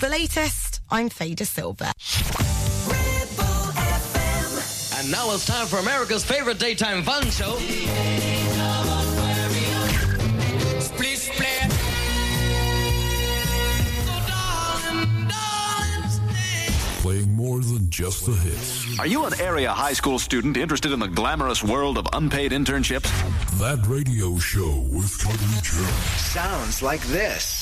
the latest. I'm Fader Silver. And now it's time for America's favorite daytime fun show. Split, split. Playing more than just the hits. Are you an area high school student interested in the glamorous world of unpaid internships? That radio show with Cuddly Joe. Sounds like this.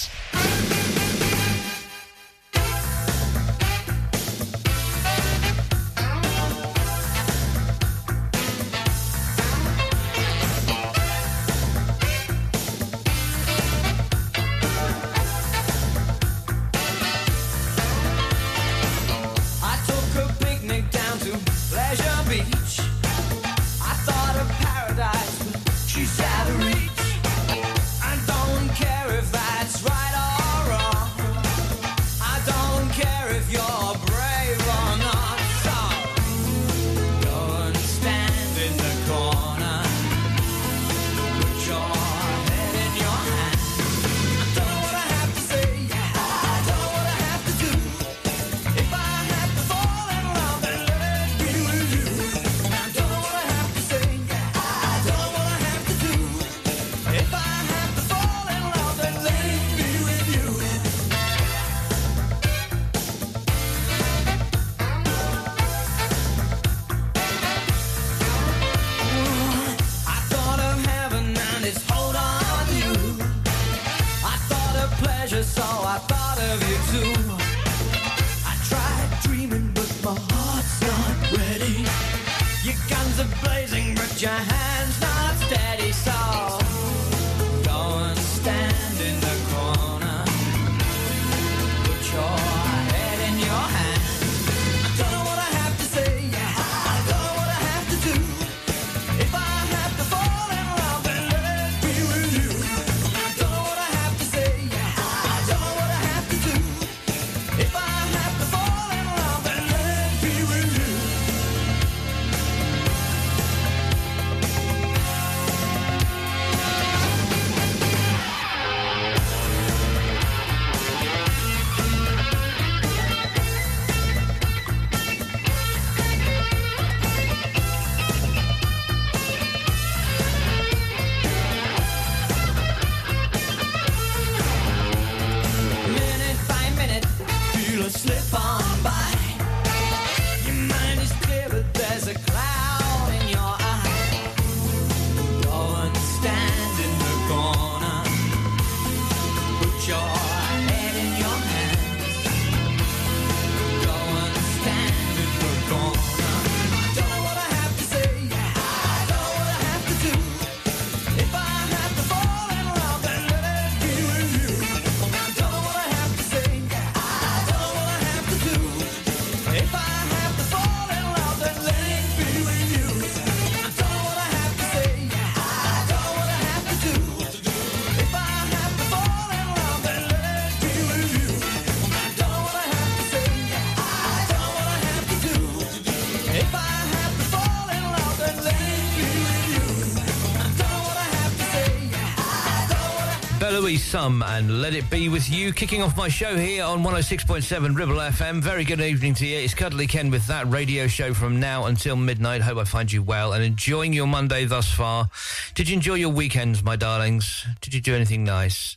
Sum and Let It Be With You, kicking off my show here on 106.7 Ribble FM. Very good evening to you. It's Cuddly Ken with that radio show from now until midnight. Hope I find you well and enjoying your Monday thus far. Did you enjoy your weekends, my darlings? Did you do anything nice?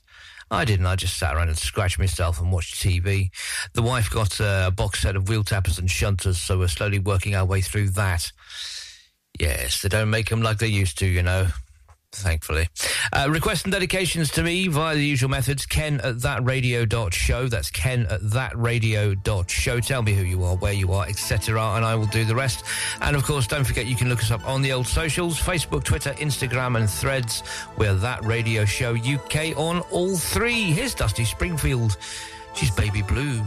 I didn't. I just sat around and scratched myself and watched TV. The wife got a box set of wheel tappers and shunters, so we're slowly working our way through that. Yes, they don't make them like they used to, you know. Thankfully. Uh, requests and dedications to me via the usual methods. Ken at thatradio.show. That's Ken at thatradio.show. Tell me who you are, where you are, etc. And I will do the rest. And of course, don't forget you can look us up on the old socials Facebook, Twitter, Instagram, and threads. We're That Radio Show UK on all three. Here's Dusty Springfield. She's baby blue.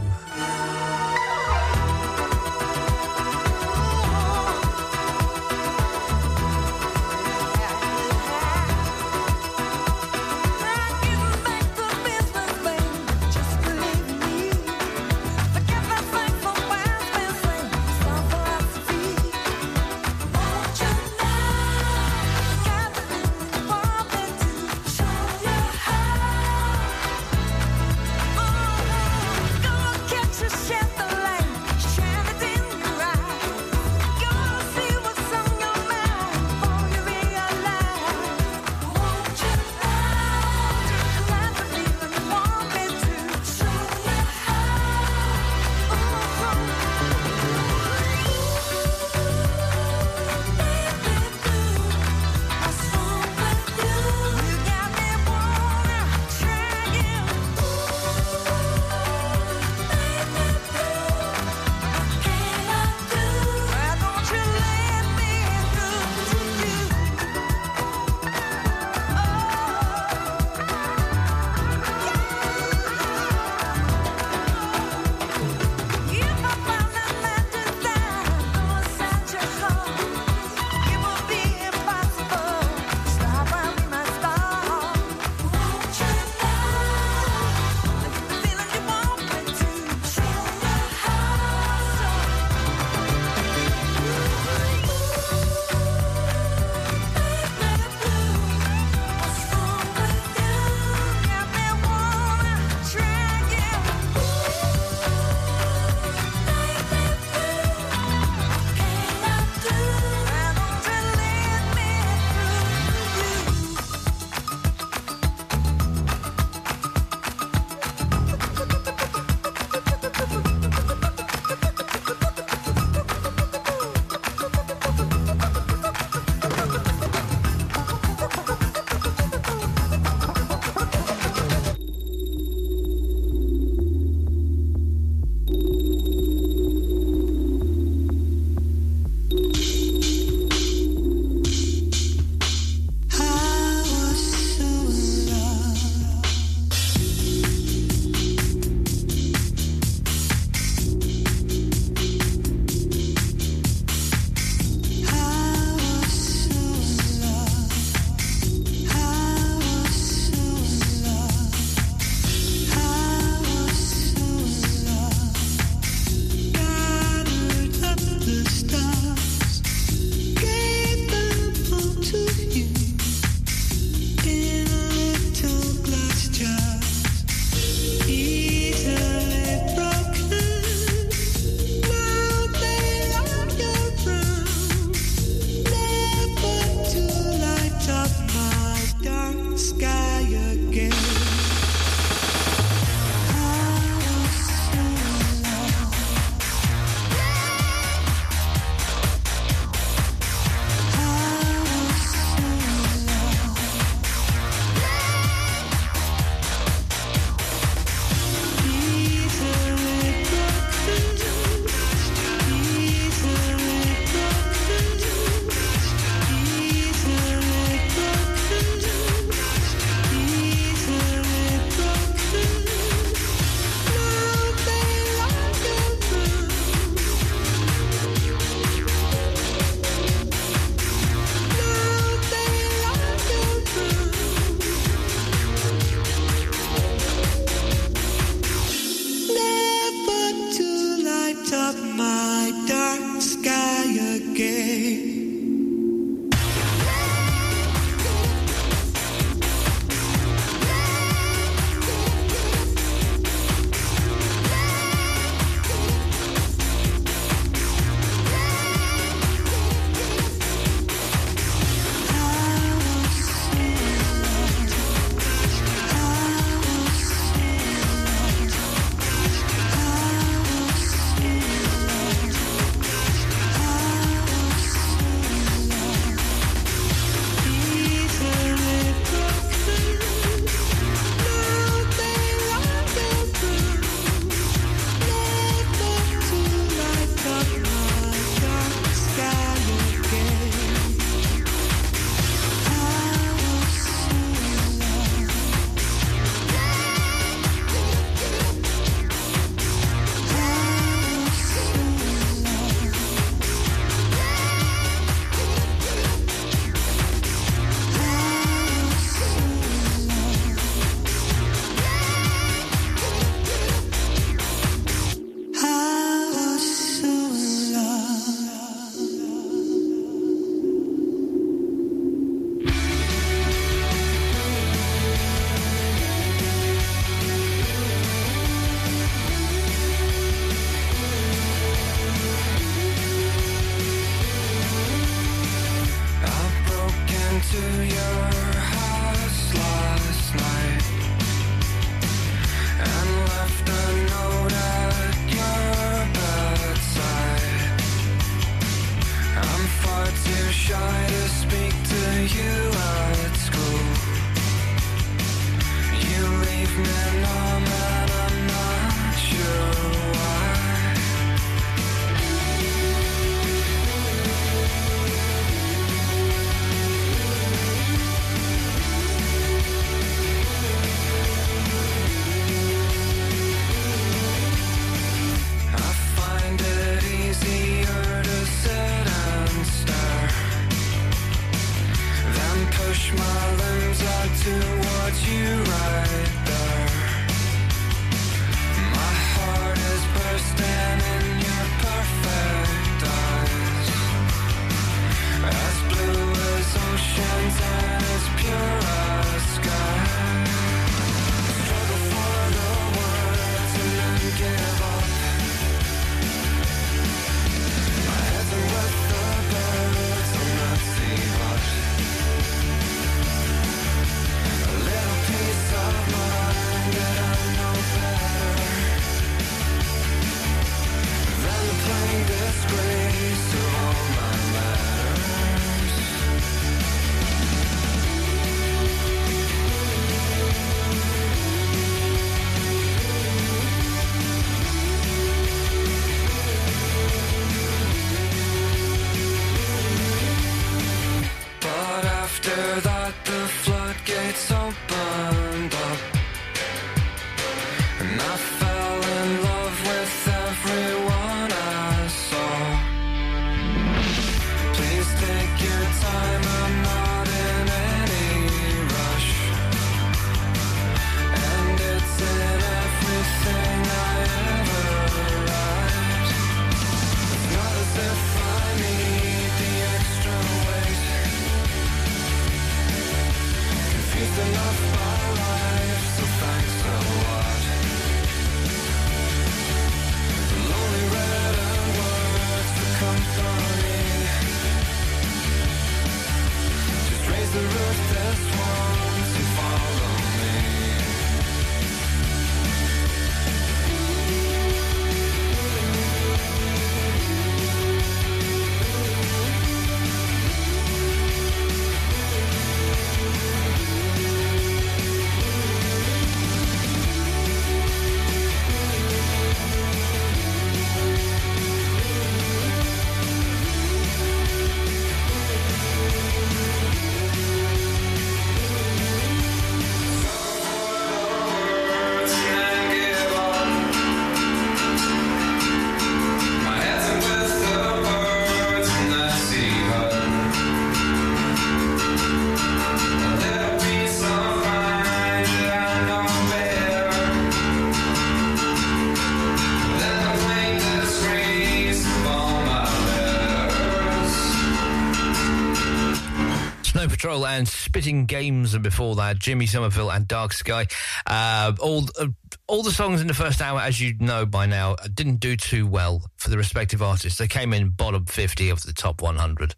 Spitting Games, and before that, Jimmy Somerville and Dark Sky. Uh, all uh, all the songs in the first hour, as you know by now, didn't do too well for the respective artists. They came in bottom 50 of the top 100.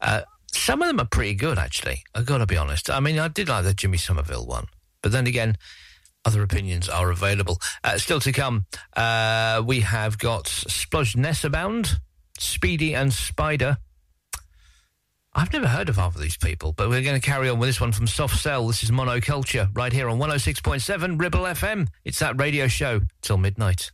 Uh, some of them are pretty good, actually. I've got to be honest. I mean, I did like the Jimmy Somerville one, but then again, other opinions are available. Uh, still to come, uh, we have got Splodge Nessabound, Speedy and Spider. I've never heard of half of these people, but we're going to carry on with this one from Soft Cell. This is Monoculture right here on 106.7 Ribble FM. It's that radio show till midnight.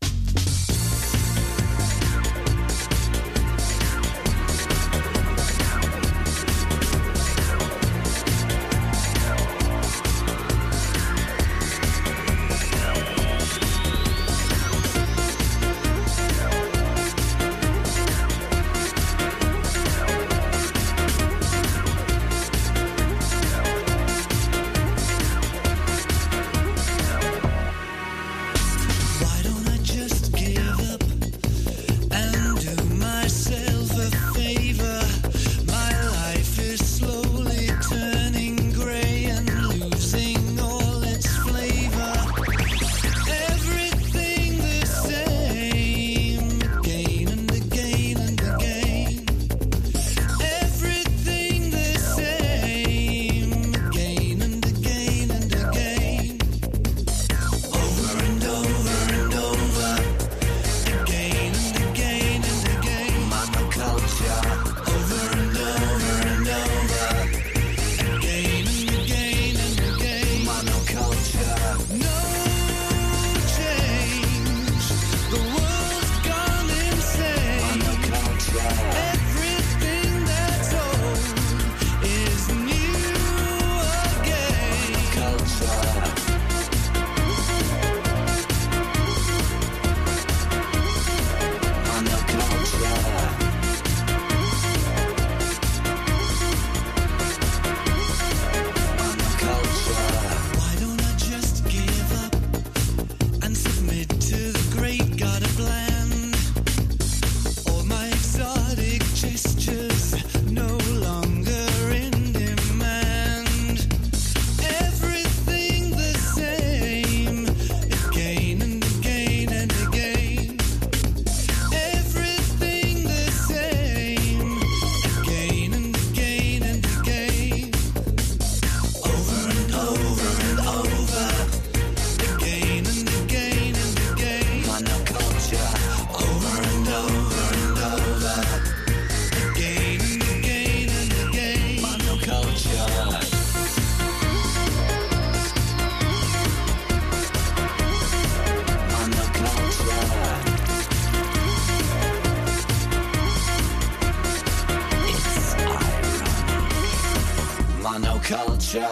Monoculture.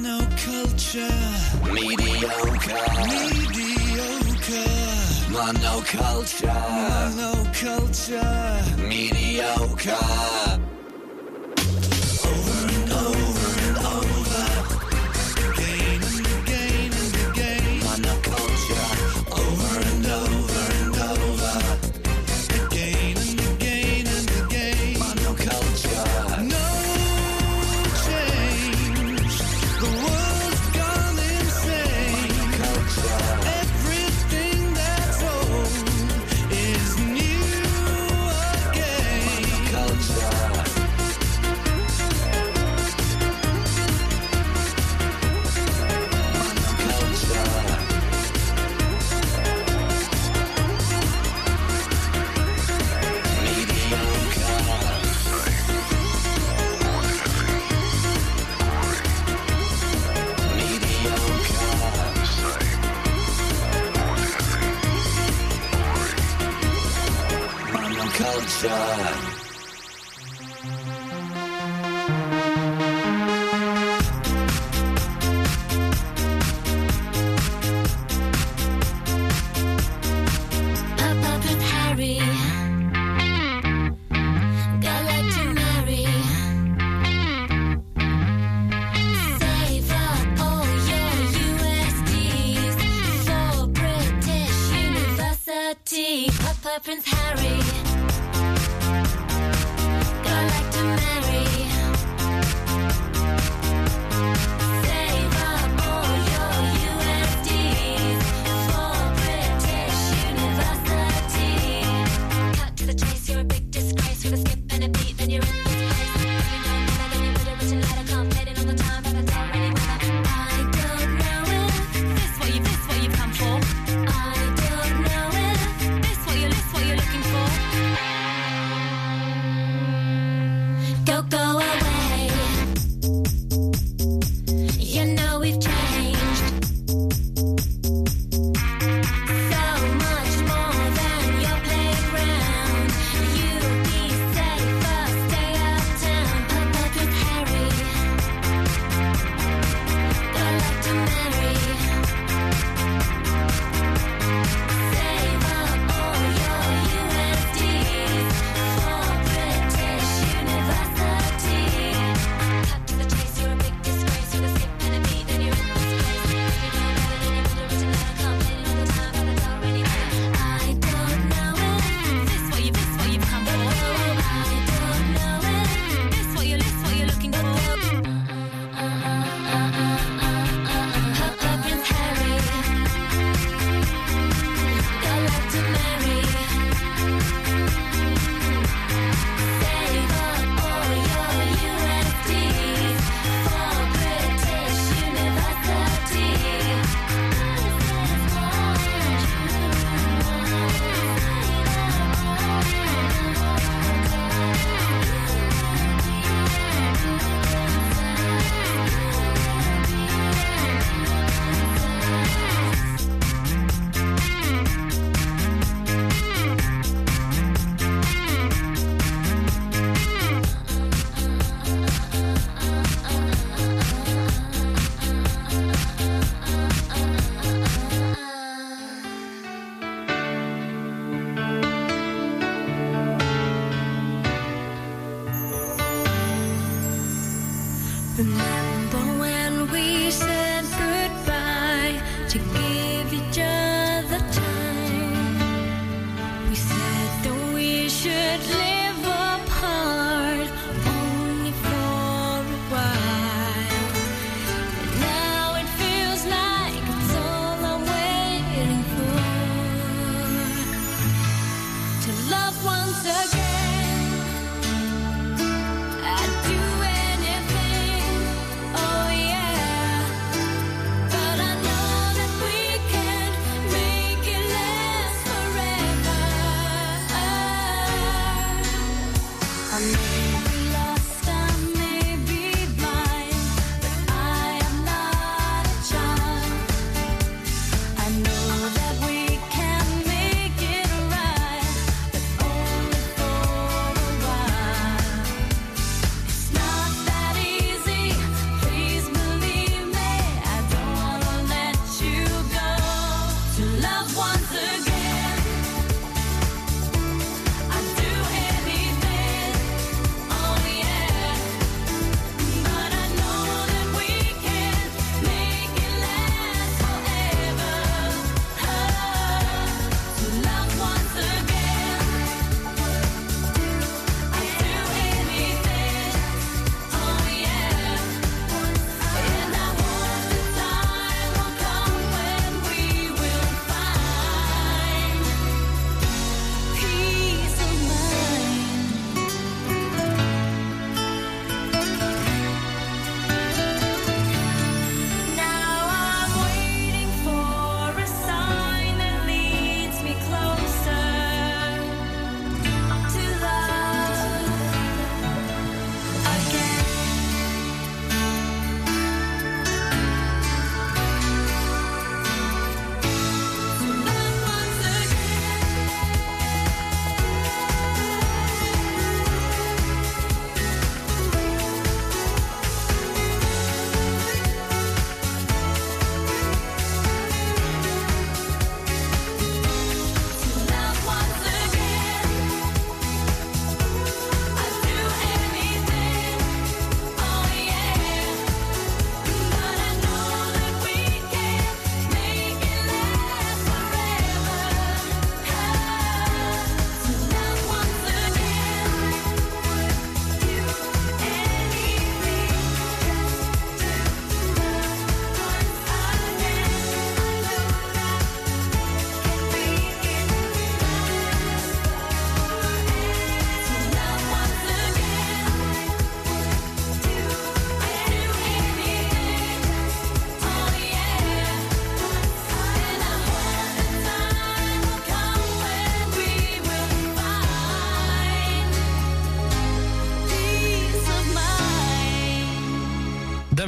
Monoculture. Mediocre. Mediocre. Monoculture. Monoculture. Mediocre.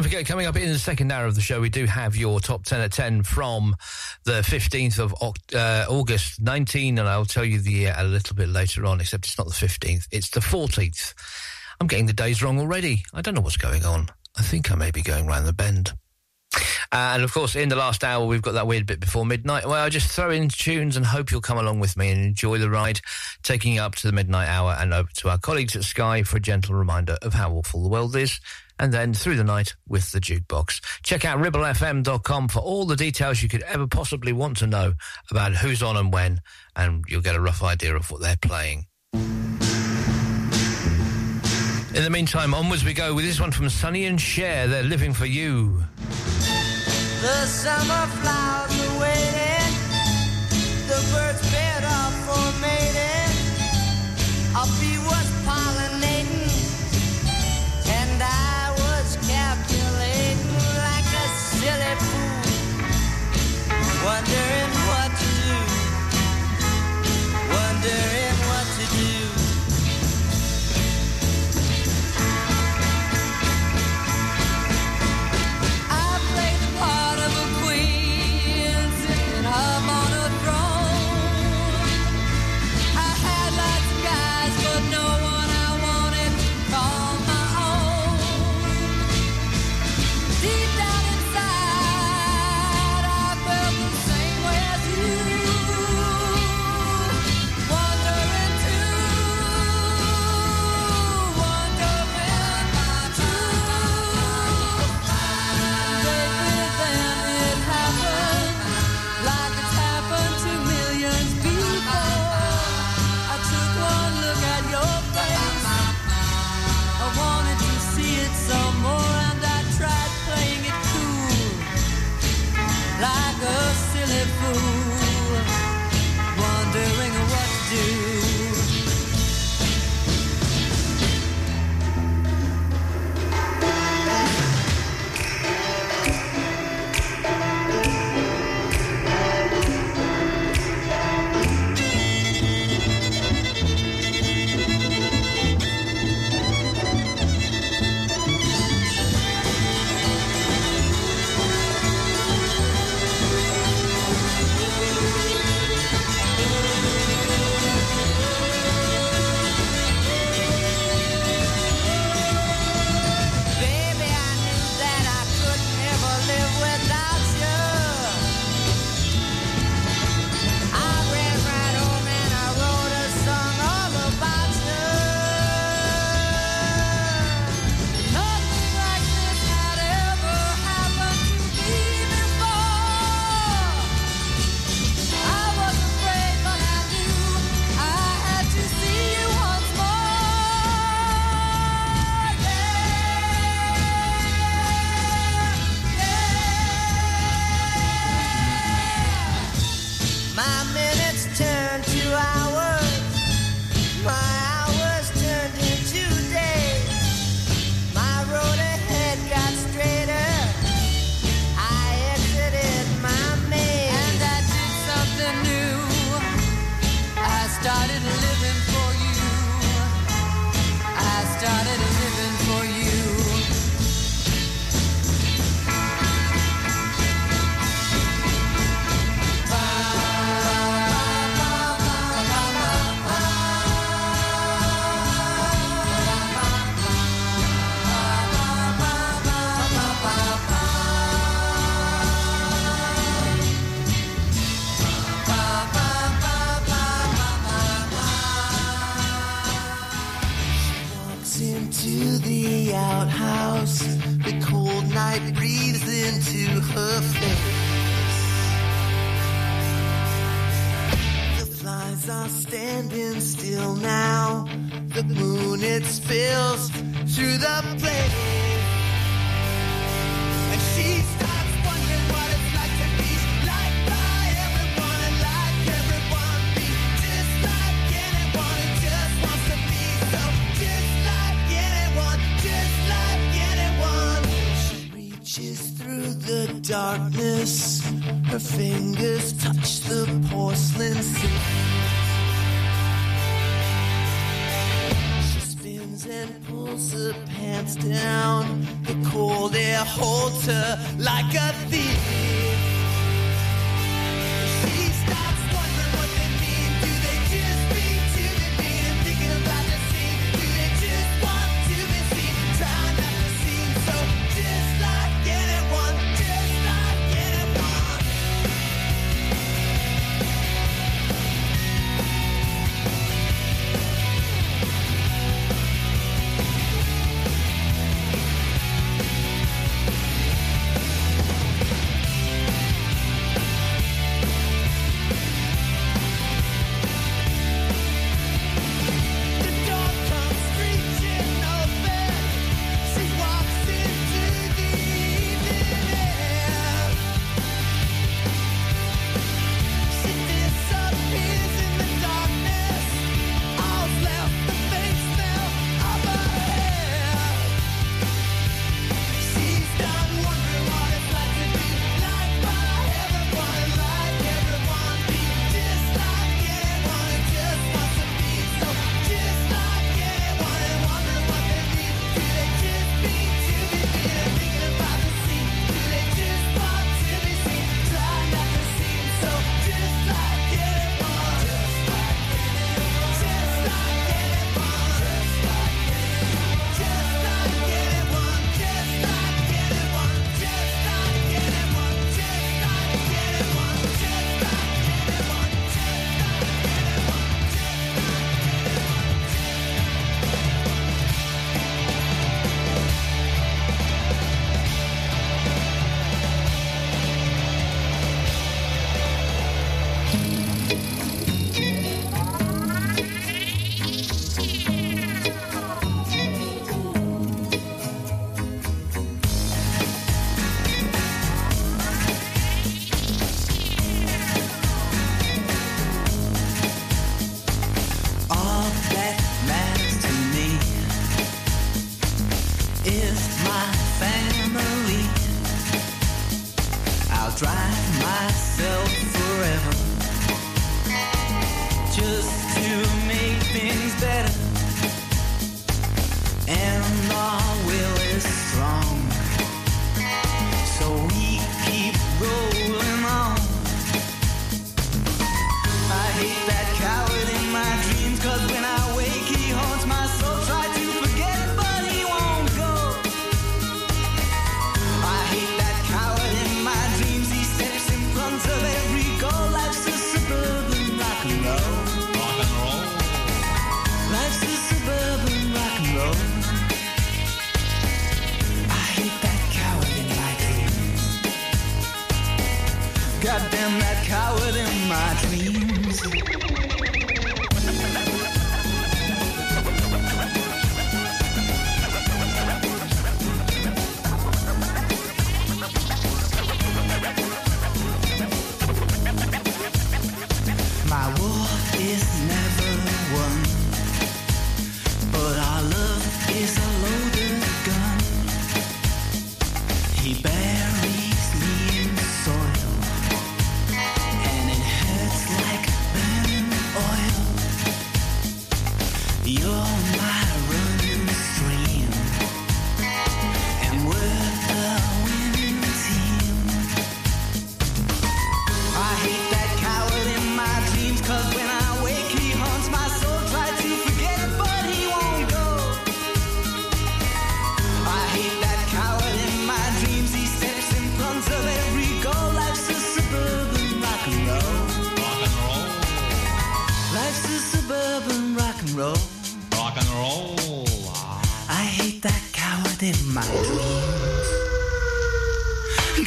Forget, coming up in the second hour of the show, we do have your top 10 at 10 from the 15th of uh, August 19, and I'll tell you the year a little bit later on, except it's not the 15th, it's the 14th. I'm getting the days wrong already. I don't know what's going on. I think I may be going round the bend. Uh, and of course, in the last hour, we've got that weird bit before midnight where I just throw in tunes and hope you'll come along with me and enjoy the ride, taking you up to the midnight hour and over to our colleagues at Sky for a gentle reminder of how awful the world is. And then through the night with the jukebox. Check out ribblefm.com for all the details you could ever possibly want to know about who's on and when, and you'll get a rough idea of what they're playing. In the meantime, onwards we go with this one from Sonny and Cher. They're living for you. The summer flowers are waiting. The birds bed up for mating. A bee was Wondering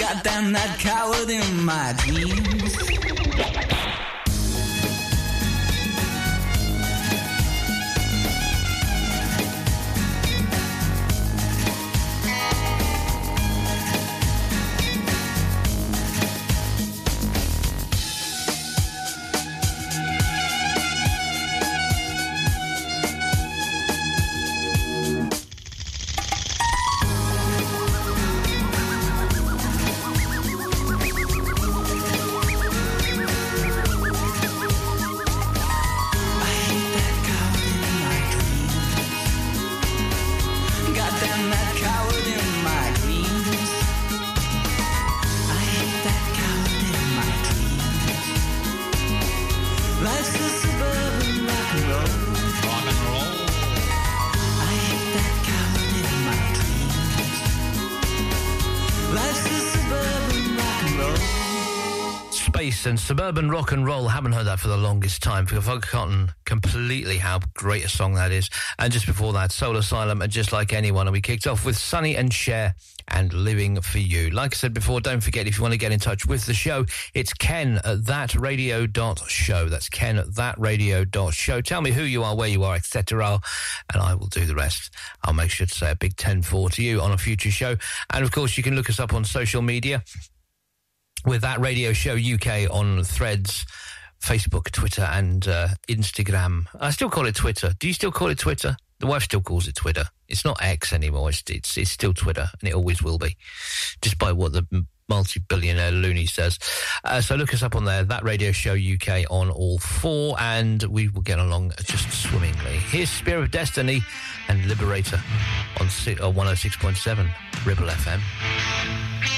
Goddamn that coward in my dreams. And Suburban Rock and Roll. Haven't heard that for the longest time. Because I've forgotten completely how great a song that is. And just before that, Soul Asylum and Just Like Anyone. And we kicked off with Sonny and Cher and Living for You. Like I said before, don't forget if you want to get in touch with the show, it's ken at thatradio.show. That's ken at thatradio.show. Tell me who you are, where you are, etc. And I will do the rest. I'll make sure to say a big 10-4 to you on a future show. And of course, you can look us up on social media with that radio show UK on threads. Facebook, Twitter, and uh, Instagram. I still call it Twitter. Do you still call it Twitter? The wife still calls it Twitter. It's not X anymore. It's it's, it's still Twitter, and it always will be, despite what the multi-billionaire loony says. Uh, so look us up on there. That radio show UK on all four, and we will get along just swimmingly. Here's Spear of Destiny and Liberator on si- uh, 106.7 Ribble FM.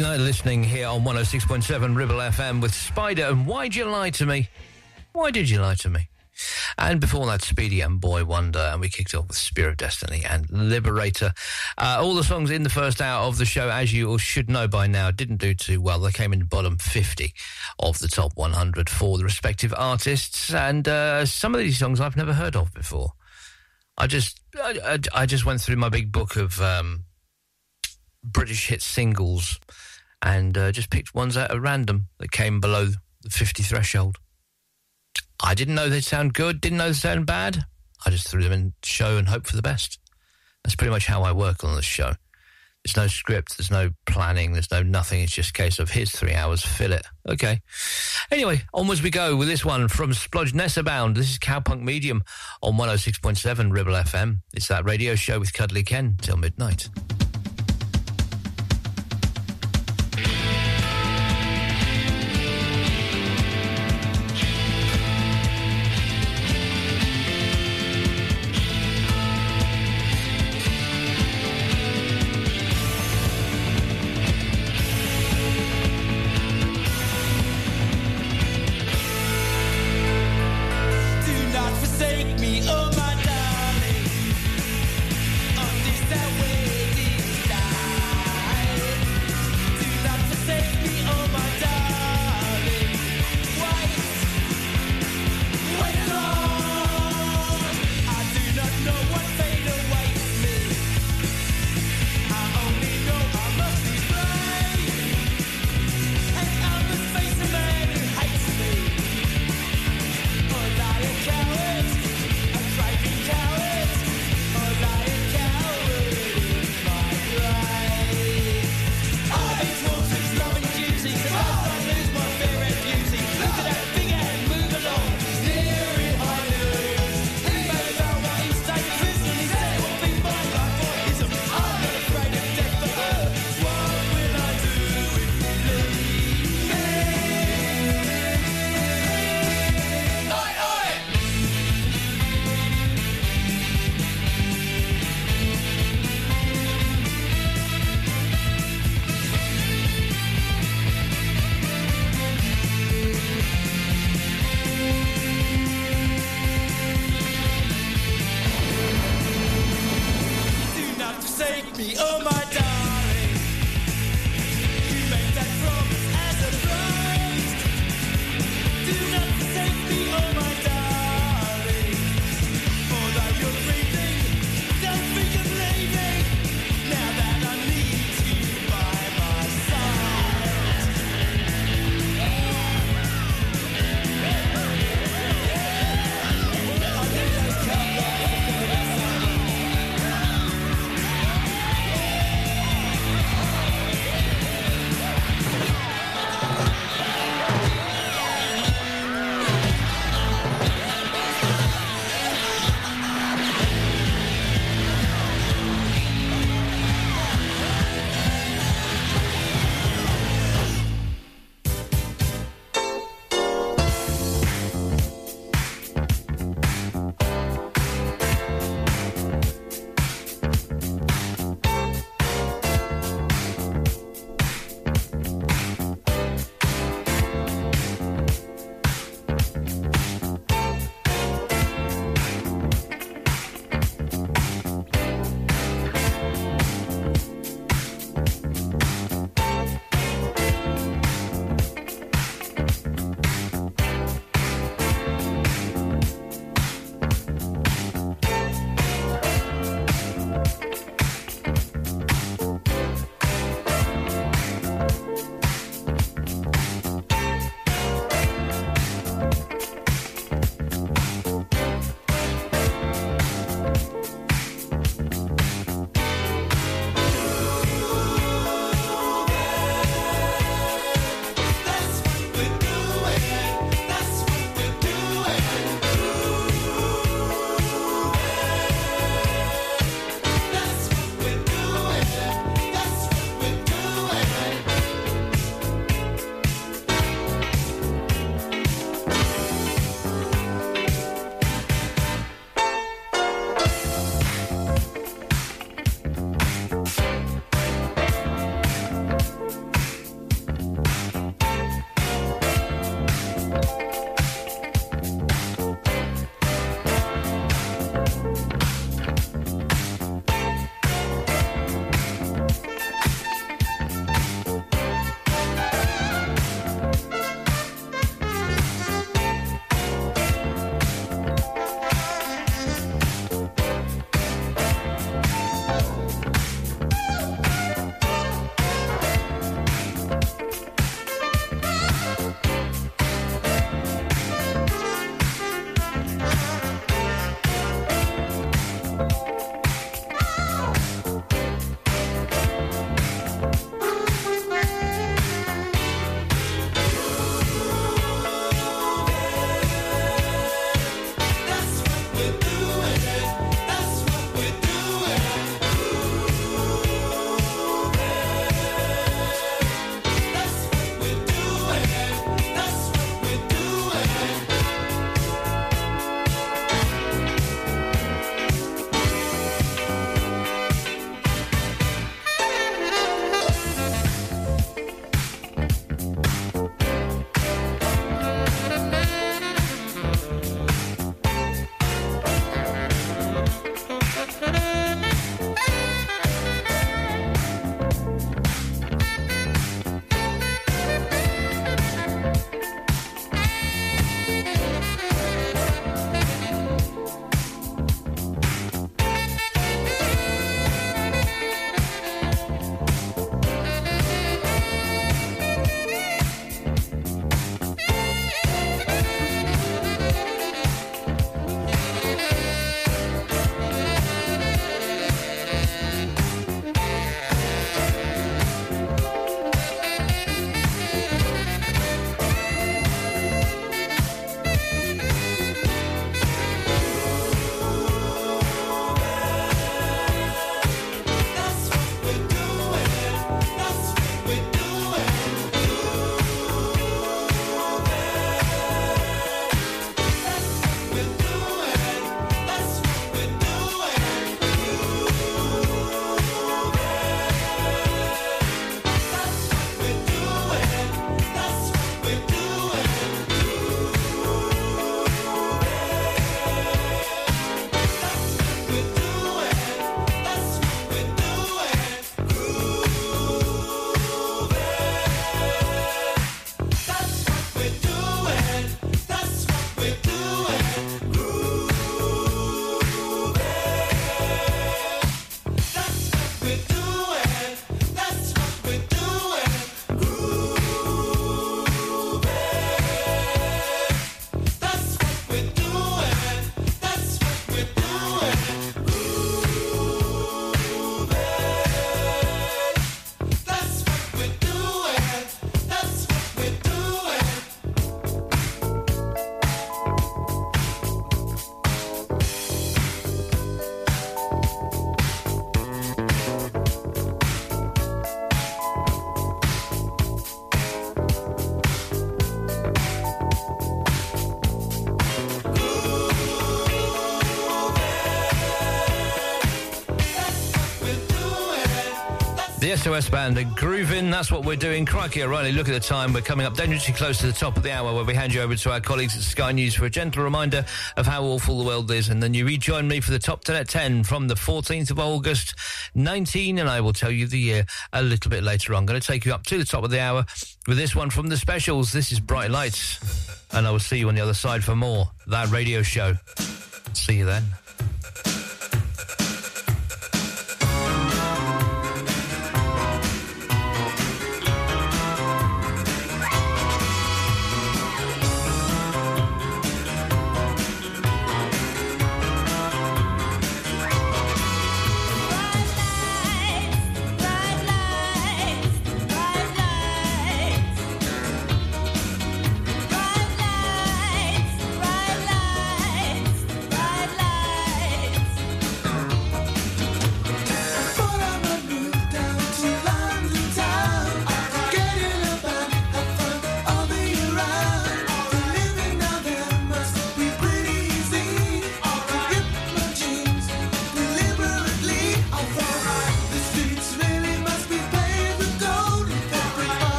Night listening here on 106.7 Ribble FM with Spider and Why'd You Lie to Me? Why did you lie to me? And before that, Speedy and Boy Wonder, and we kicked off with Spear of Destiny and Liberator. Uh, all the songs in the first hour of the show, as you all should know by now, didn't do too well. They came in the bottom 50 of the top 100 for the respective artists, and uh, some of these songs I've never heard of before. I just, I, I, I just went through my big book of um, British hit singles and uh, just picked ones out at random that came below the 50 threshold. I didn't know they'd sound good, didn't know they'd sound bad. I just threw them in the show and hope for the best. That's pretty much how I work on this show. There's no script, there's no planning, there's no nothing. It's just a case of here's three hours, fill it. Okay. Anyway, onwards we go with this one from Splodgenessabound. This is Cowpunk Medlum on 106.7 Ribble FM. It's that radio show with Cuddly Ken till midnight. SOS Band are grooving. That's what we're doing. Crikey O'Reilly, look at the time. We're coming up dangerously close to the top of the hour where we hand you over to our colleagues at Sky News for a gentle reminder of how awful the world is. And then you rejoin me for the top 10 at 10 from the 14th of August 19. And I will tell you the year a little bit later on. I'm going to take you up to the top of the hour with this one from the specials. This is Bright Lights. And I will see you on the other side for more. That radio show. See you then.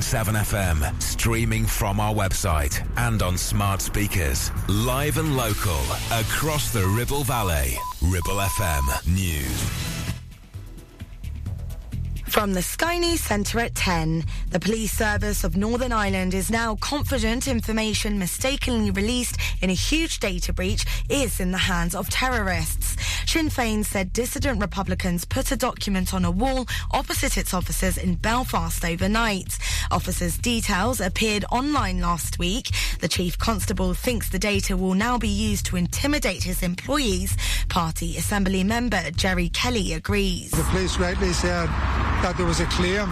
FM, streaming from our website and on smart speakers, live and local across the Ribble Valley. Ribble FM News. From the Sky News Centre at 10, the police service of Northern Ireland is now confident information mistakenly released in a huge data breach is in the hands of terrorists. Sinn Féin said dissident Republicans put a document on a wall opposite its offices in Belfast overnight. Officers' details appeared online last week. The chief constable thinks the data will now be used to intimidate his employees. Party Assembly member Gerry Kelly agrees. The police rightly said that there was a claim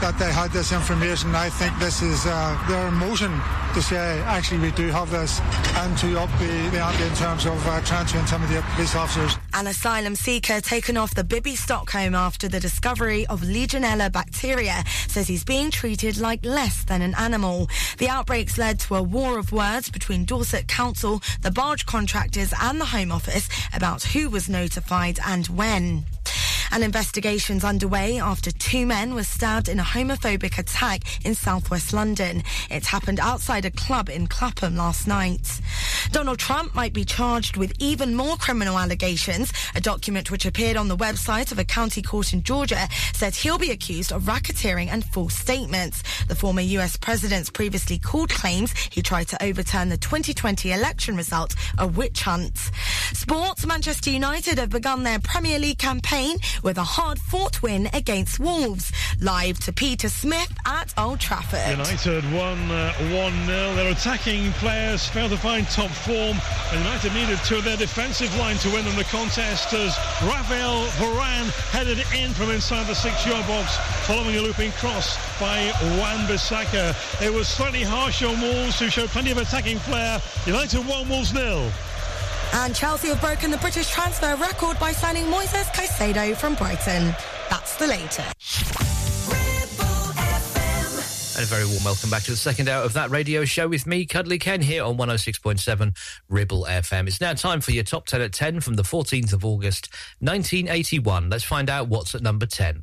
that they had this information. I think this is uh, their motion to say, actually, we do have this, and to up the, the ante in terms of uh, trying to intimidate police officers. An asylum seeker taken off the Bibby Stockholm after the discovery of Legionella bacteria says he's being treated like less than an animal. The outbreaks led to a war of words between Dorset Council, the barge contractors, and the Home Office about who was notified and when. An investigation's underway after two men were stabbed in a homophobic attack in southwest London. It happened outside a club in Clapham last night. Donald Trump might be charged with even more criminal allegations. A document which appeared on the website of a county court in Georgia said he'll be accused of racketeering and false statements. The former US president's previously called claims he tried to overturn the 2020 election result a witch hunt. Sports, Manchester United have begun their Premier League campaign with a hard-fought win against Wolves. Live to Peter Smith at Old Trafford. United won uh, 1 0. Their attacking players failed to find top form, and United needed to their defensive line to win them the contest as Rafael Varane headed in from inside the six yard box following a looping cross by Wan Bissaka. It was slightly harsh on Wolves, who showed plenty of attacking flair. United 1 Wolves nil. And Chelsea have broken the British transfer record by signing Moises Caicedo from Brighton. That's the latest. And a very warm welcome back to the second hour of that radio show with me, Cuddly Ken, here on 106.7 Ribble FM. It's now time for your top 10 at 10 from the 14th of August, 1981. Let's find out what's at number 10.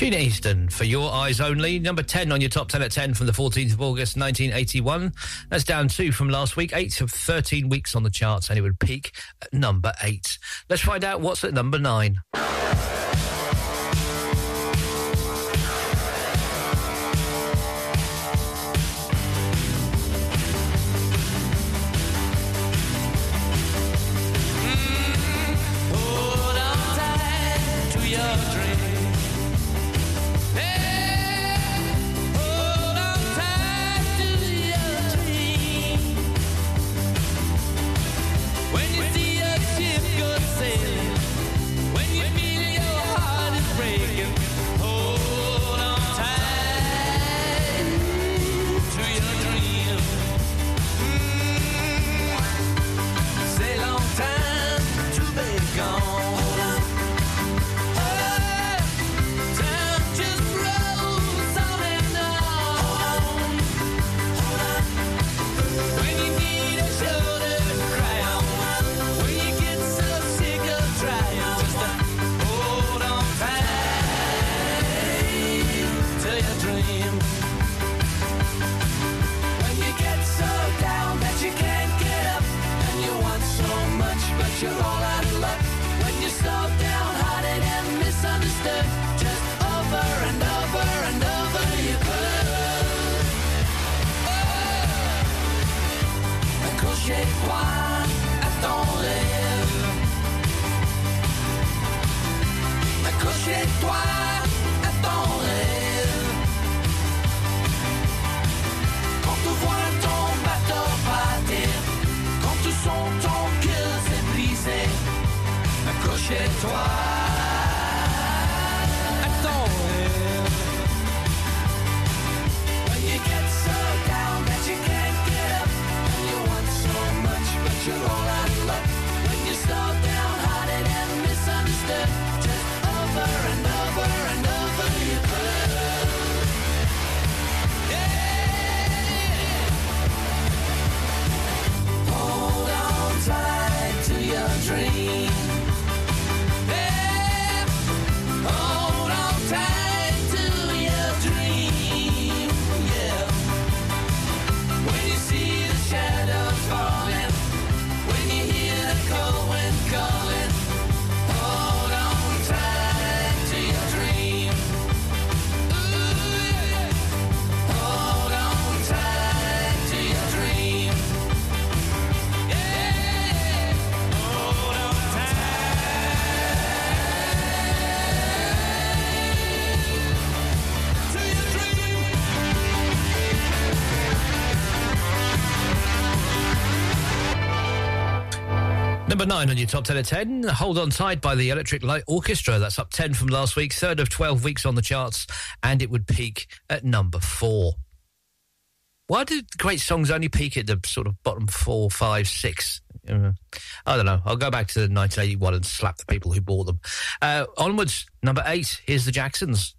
Sheena Easton, for your eyes only. Number 10 on your top 10 at 10 from the 14th of August, 1981. That's down two from last week, eight of 13 weeks on the charts, and it would peak at number eight. Let's find out what's at number nine. Number nine on your top 10 of 10. Hold on tight by the Electric Light Orchestra. That's up 10 from last week, third of 12 weeks on the charts, and it would peak at number four. Why do great songs only peak at the sort of bottom four, five, six? Uh, I don't know. I'll go back to 1981 and slap the people who bought them. Uh, onwards, number eight. Here's the Jacksons.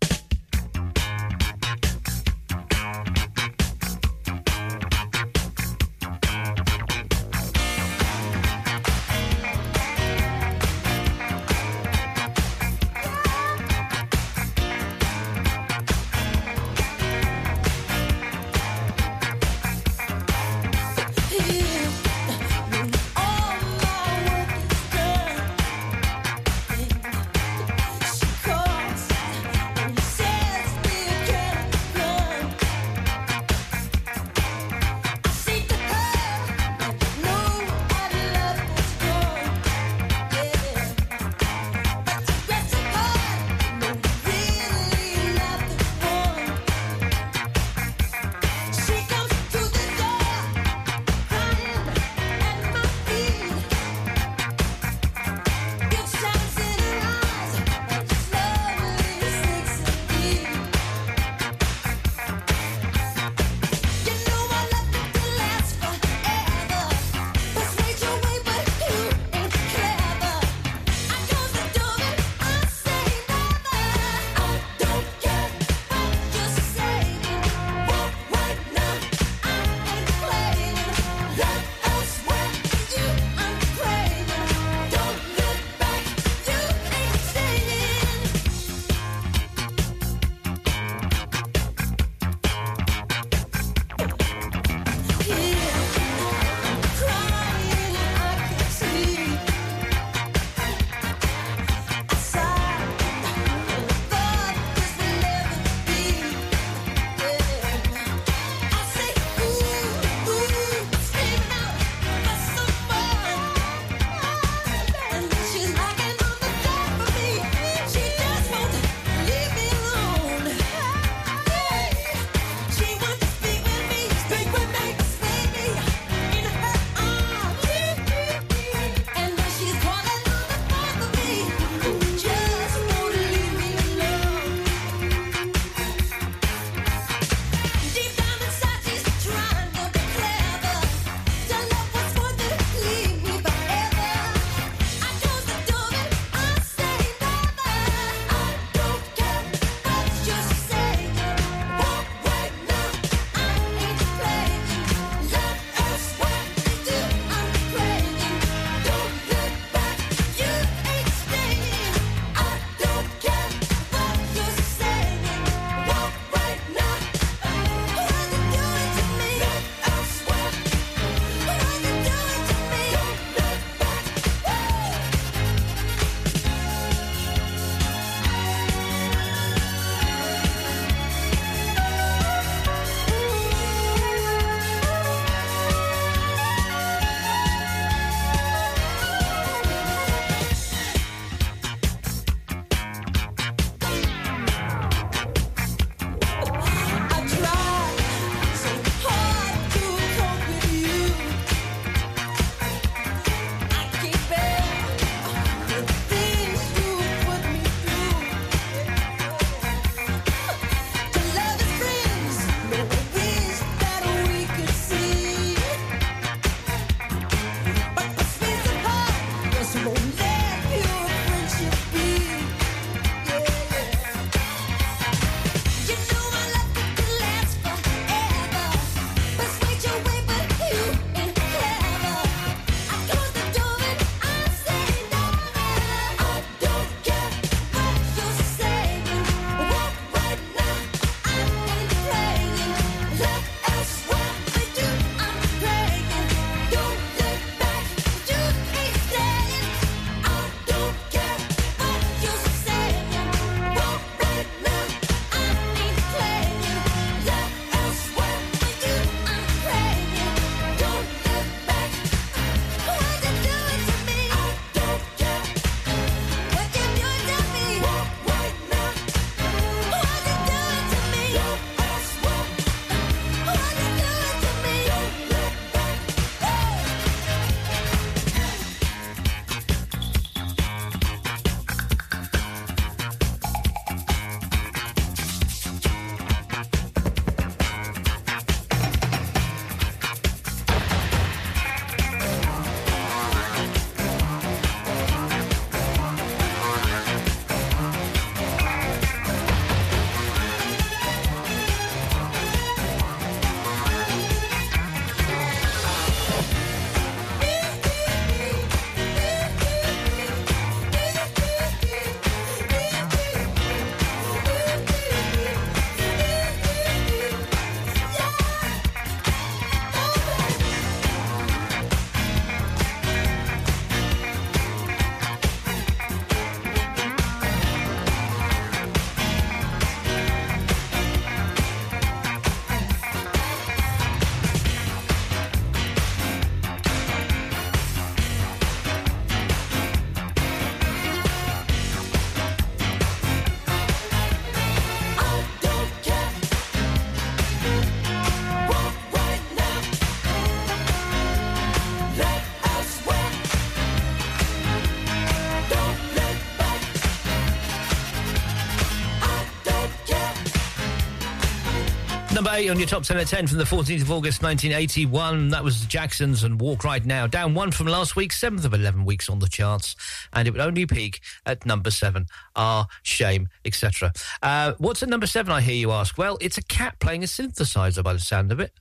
On your top 10 at 10 from the 14th of August 1981. That was the Jacksons and Walk Right Now. Down one from last week, seventh of 11 weeks on the charts. And it would only peak at number seven. Ah, shame, etc. Uh, what's at number seven, I hear you ask? Well, it's a cat playing a synthesizer by the sound of it.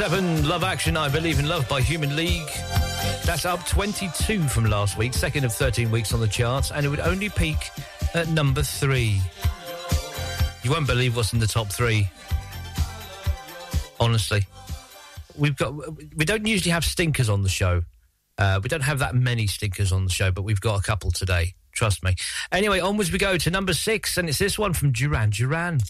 7, Love Action, I Believe in Love by Human League. That's up 22 from last week, second of 13 weeks on the charts, and it would only peak at number 3. You won't believe what's in the top 3. Honestly. We've got we don't usually have stinkers on the show. Uh, we don't have that many stinkers on the show, but we've got a couple today. Trust me. Anyway, onwards we go to number 6 and it's this one from Duran Duran.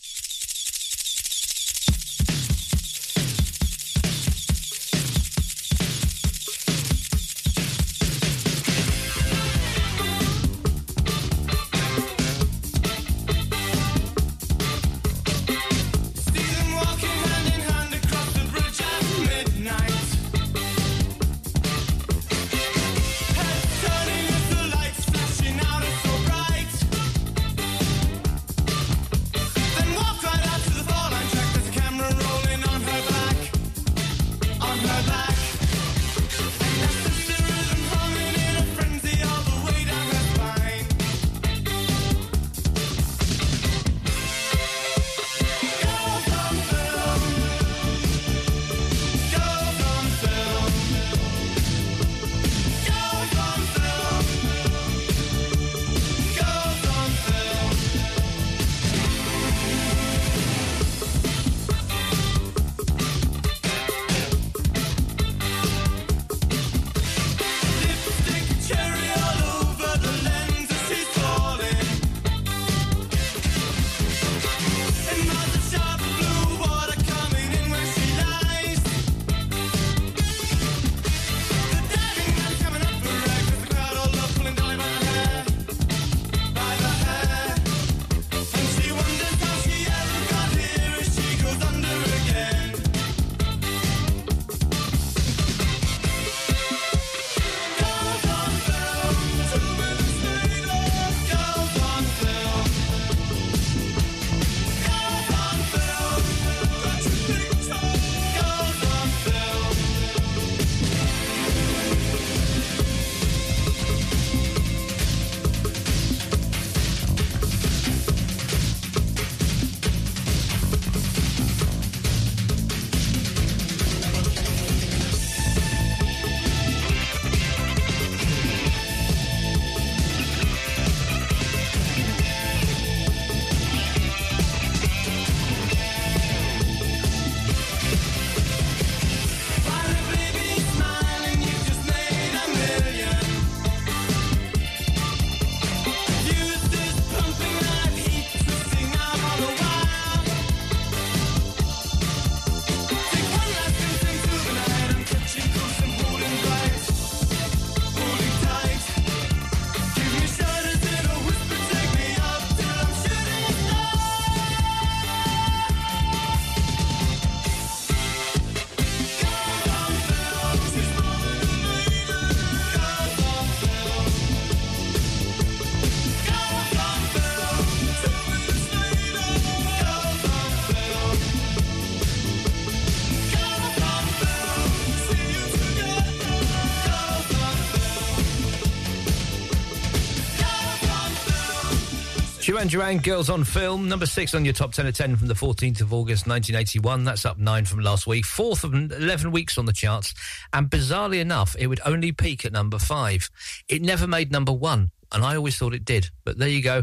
Duran Duran, Girls on Film, number six on your top 10 of 10 from the 14th of August 1981. That's up nine from last week, fourth of 11 weeks on the charts. And bizarrely enough, it would only peak at number five. It never made number one, and I always thought it did. But there you go.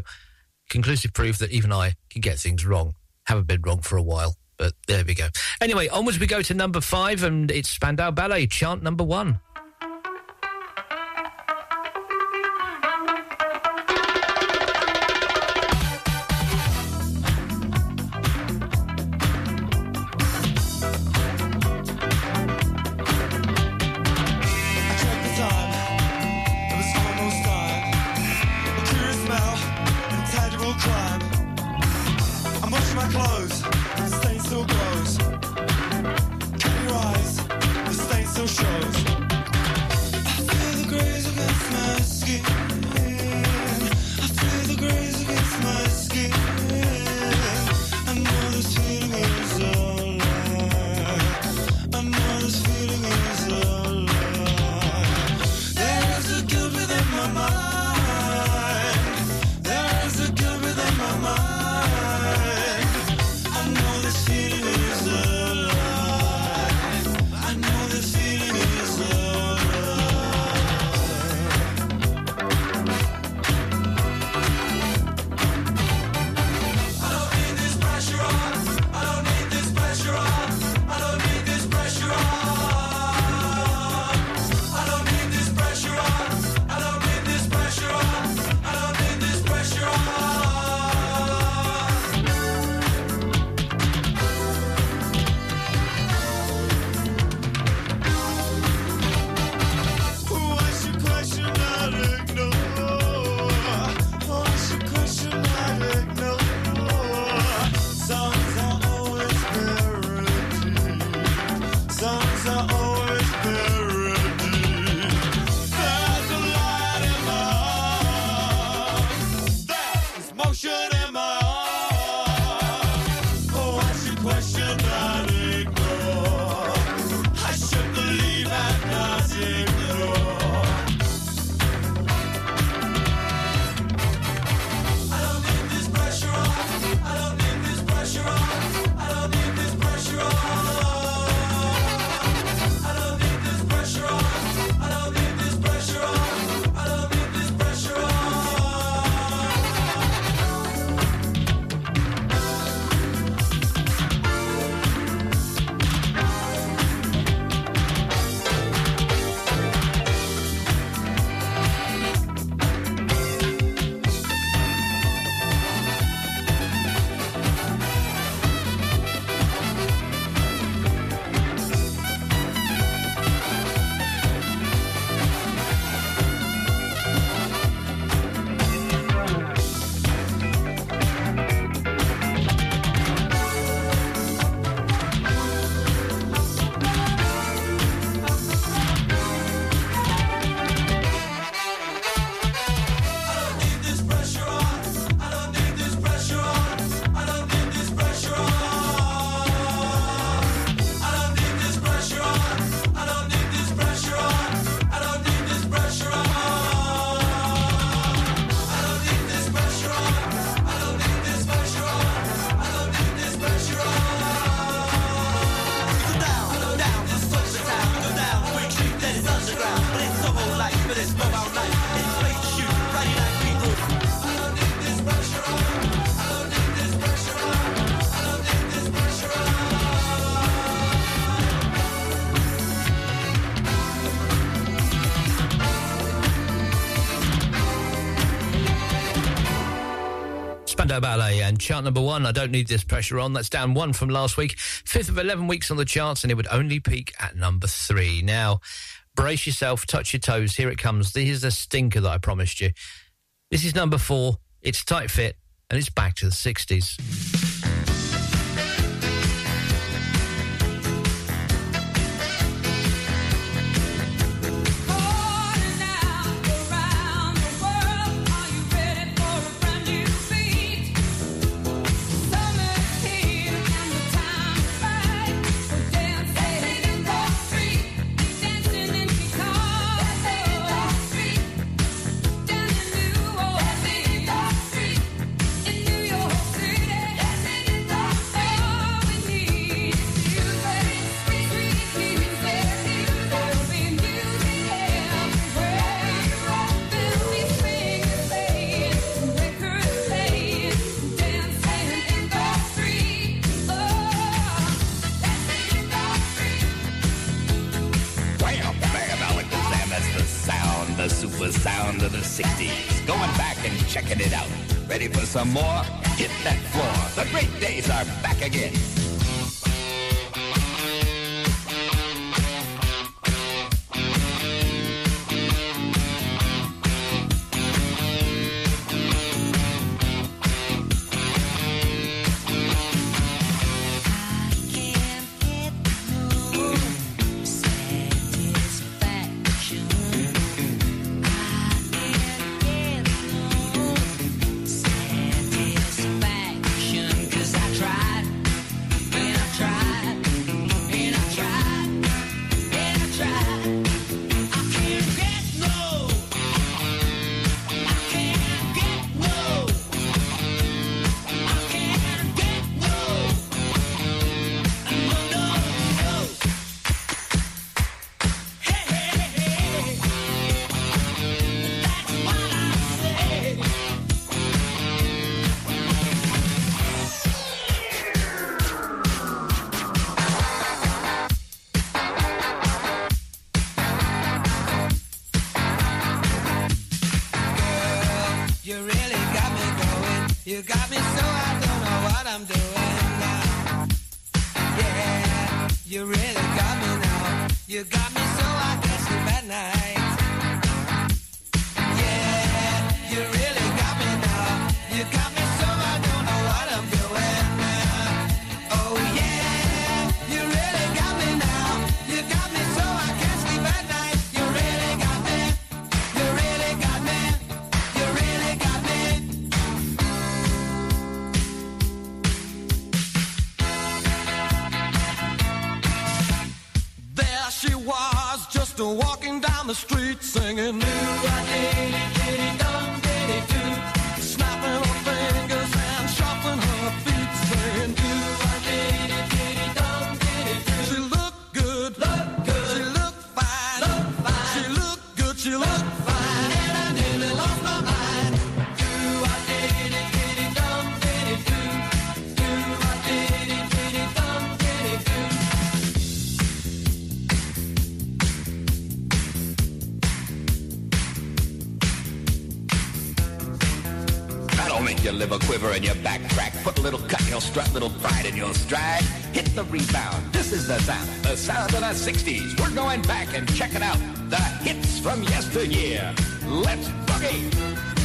Conclusive proof that even I can get things wrong. Haven't been wrong for a while, but there we go. Anyway, onwards we go to number five, and it's Spandau Ballet, chant number one. Ballet and chant number one. I don't need this pressure on. That's down one from last week. Fifth of 11 weeks on the charts, and it would only peak at number three. Now, brace yourself, touch your toes. Here it comes. This is a stinker that I promised you. This is number four. It's tight fit, and it's back to the 60s. That'll your liver quiver and your back crack. Put a little cut your strut, little pride in your stride. Hit the rebound. This is the sound, the sound of the 60s. We're going back and checking out the hits from yesteryear. Let's boogie.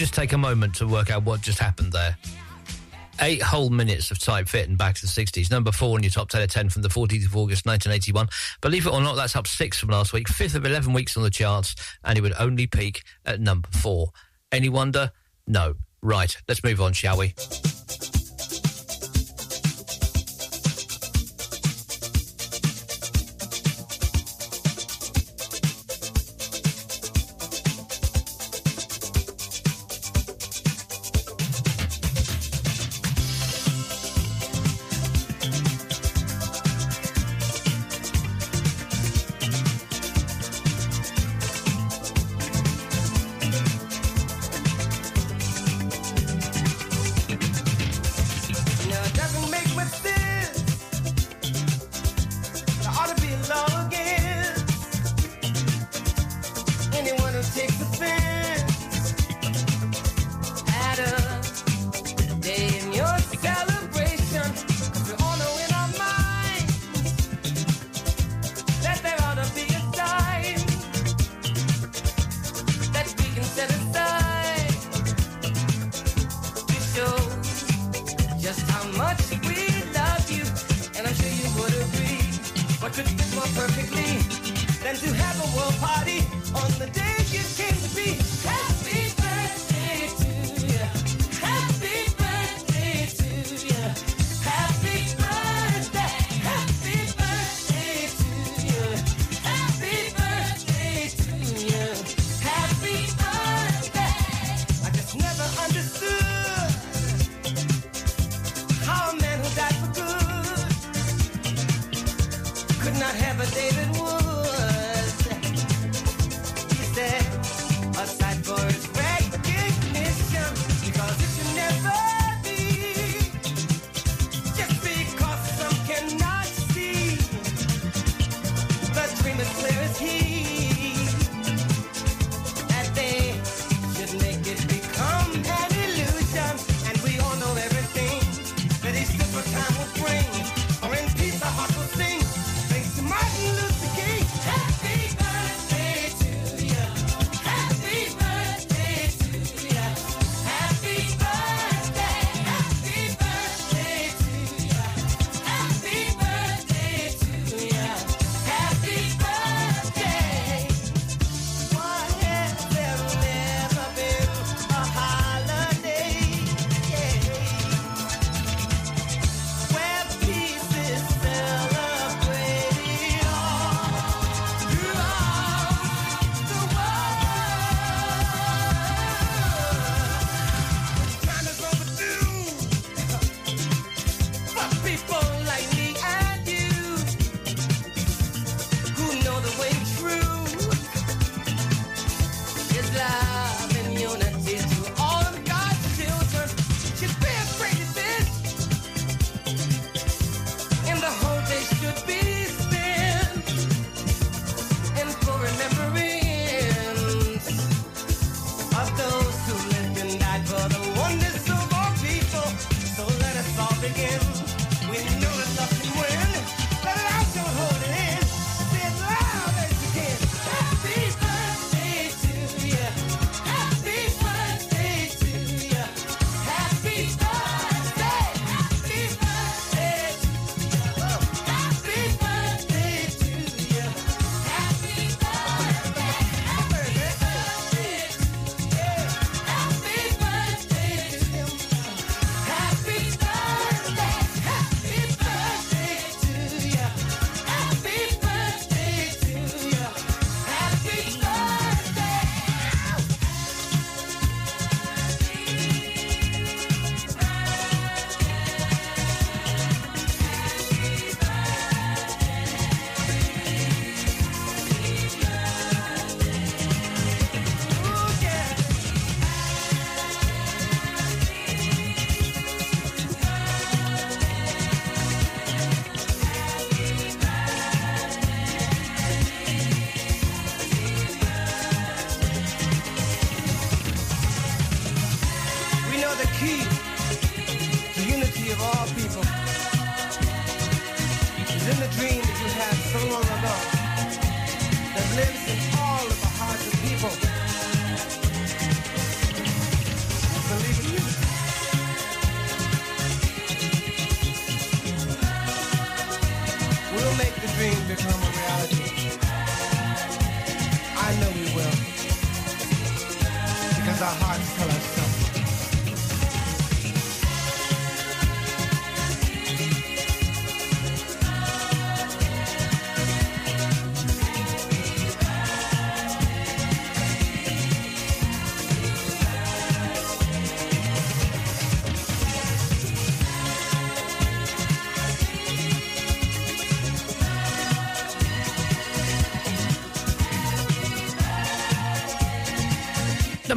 Just take a moment to work out what just happened there? Eight whole minutes of Tight Fit and Back to the 60s. Number four in your top 10 of 10 from the 14th of August 1981. Believe it or not, that's up six from last week. Fifth of 11 weeks on the charts, and it would only peak at number four. Any wonder? No. Right, let's move on, shall we?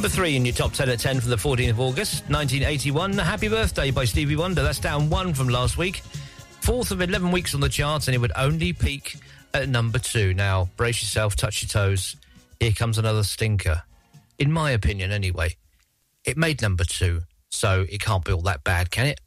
Number three in your top 10 at 10 for the 14th of August, 1981. Happy Birthday by Stevie Wonder. That's down one from last week. Fourth of 11 weeks on the charts, and it would only peak at number two. Now, brace yourself, touch your toes. Here comes another stinker. In my opinion, anyway. It made number two, so it can't be all that bad, can it?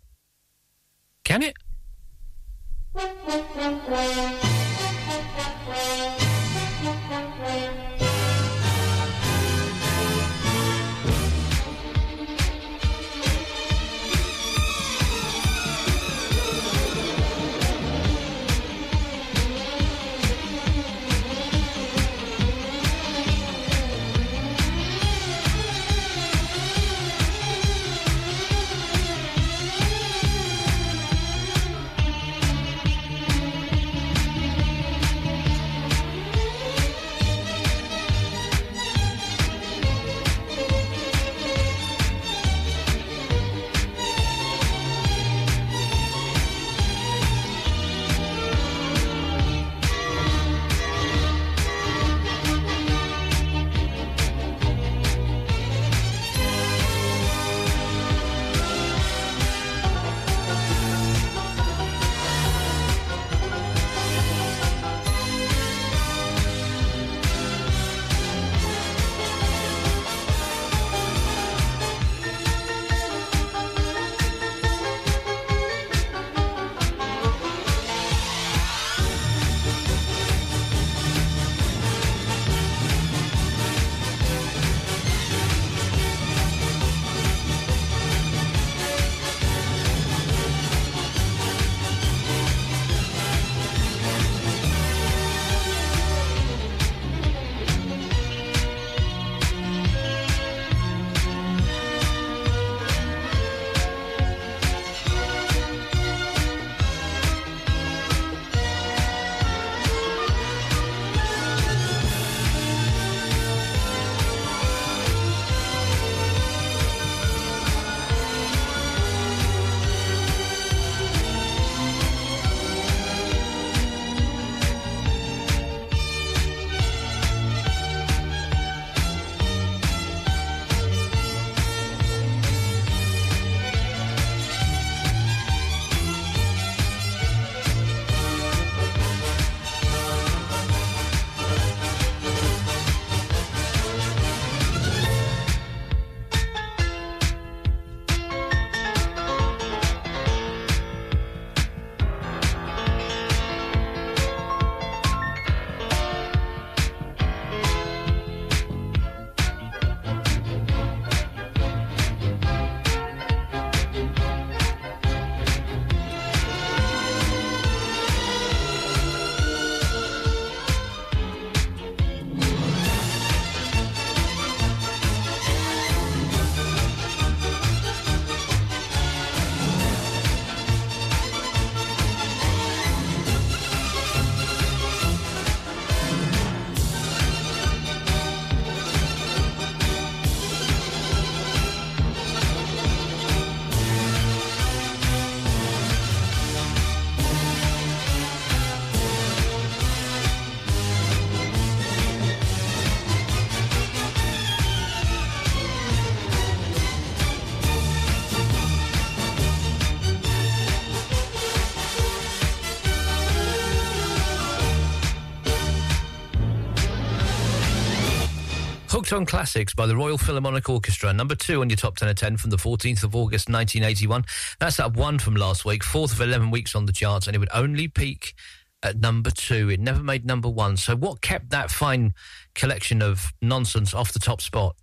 Hooked on Classics by the Royal Philharmonic Orchestra, number two on your top 10 of 10 from the 14th of August 1981. That's up one from last week, fourth of 11 weeks on the charts, and it would only peak at number two. It never made number one. So, what kept that fine collection of nonsense off the top spot?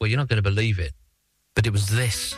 Well, you're not going to believe it, but it was this.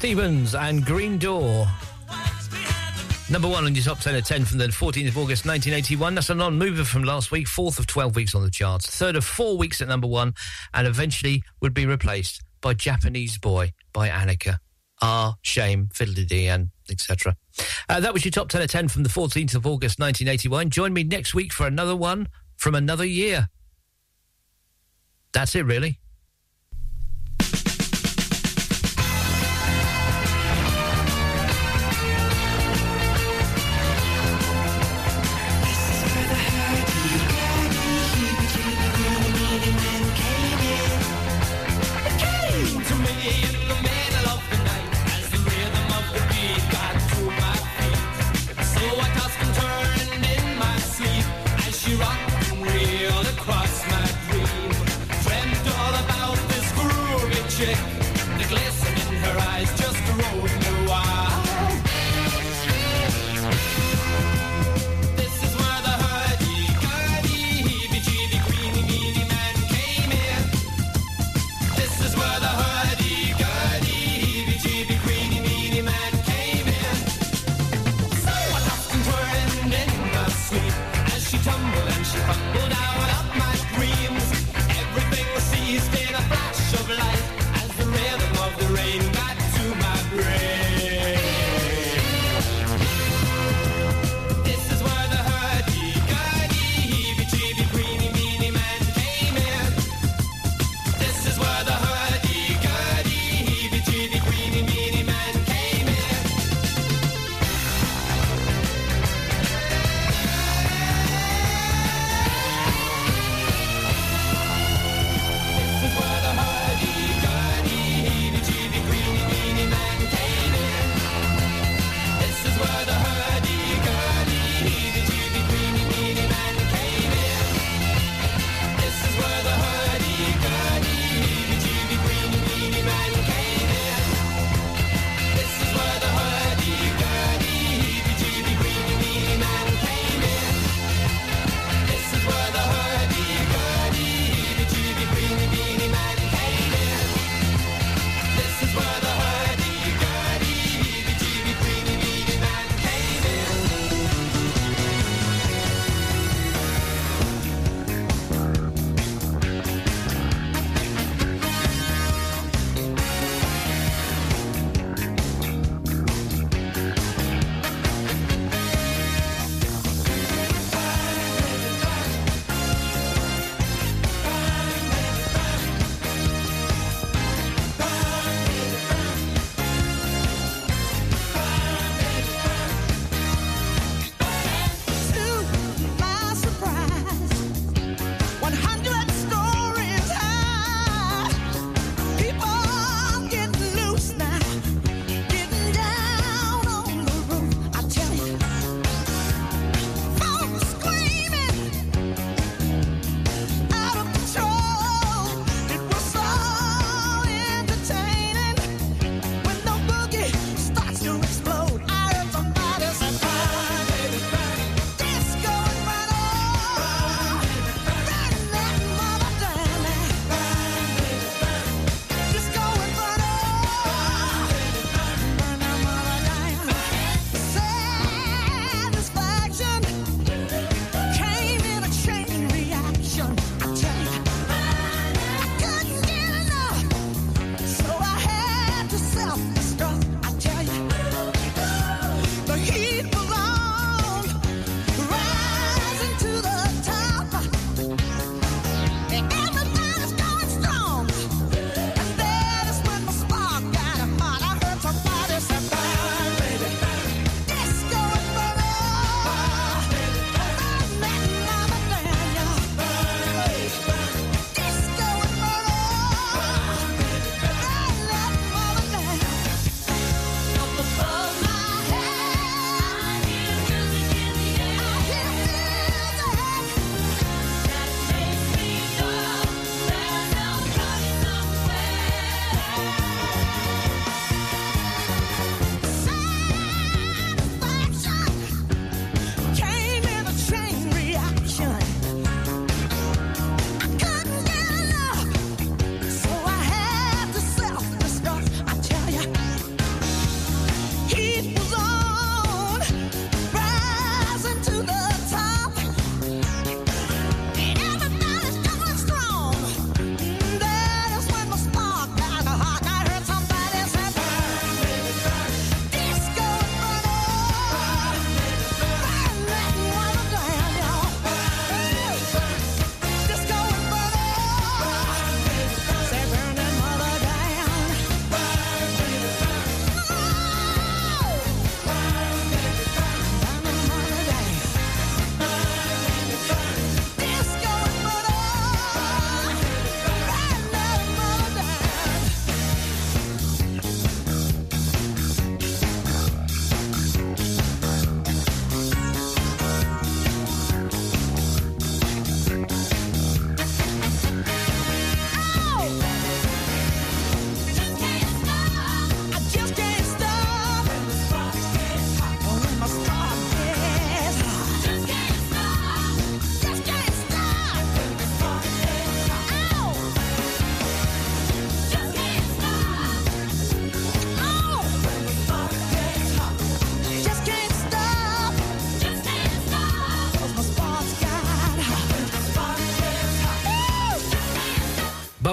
Stevens and Green Door. Number one on your top 10 of 10 from the 14th of August 1981. That's a non mover from last week, fourth of 12 weeks on the charts, third of four weeks at number one, and eventually would be replaced by Japanese Boy by Aneka. Ah, shame, fiddly and etc. Uh, that was your top 10 of 10 from the 14th of August 1981. Join me next week for another one from another year. That's it, really.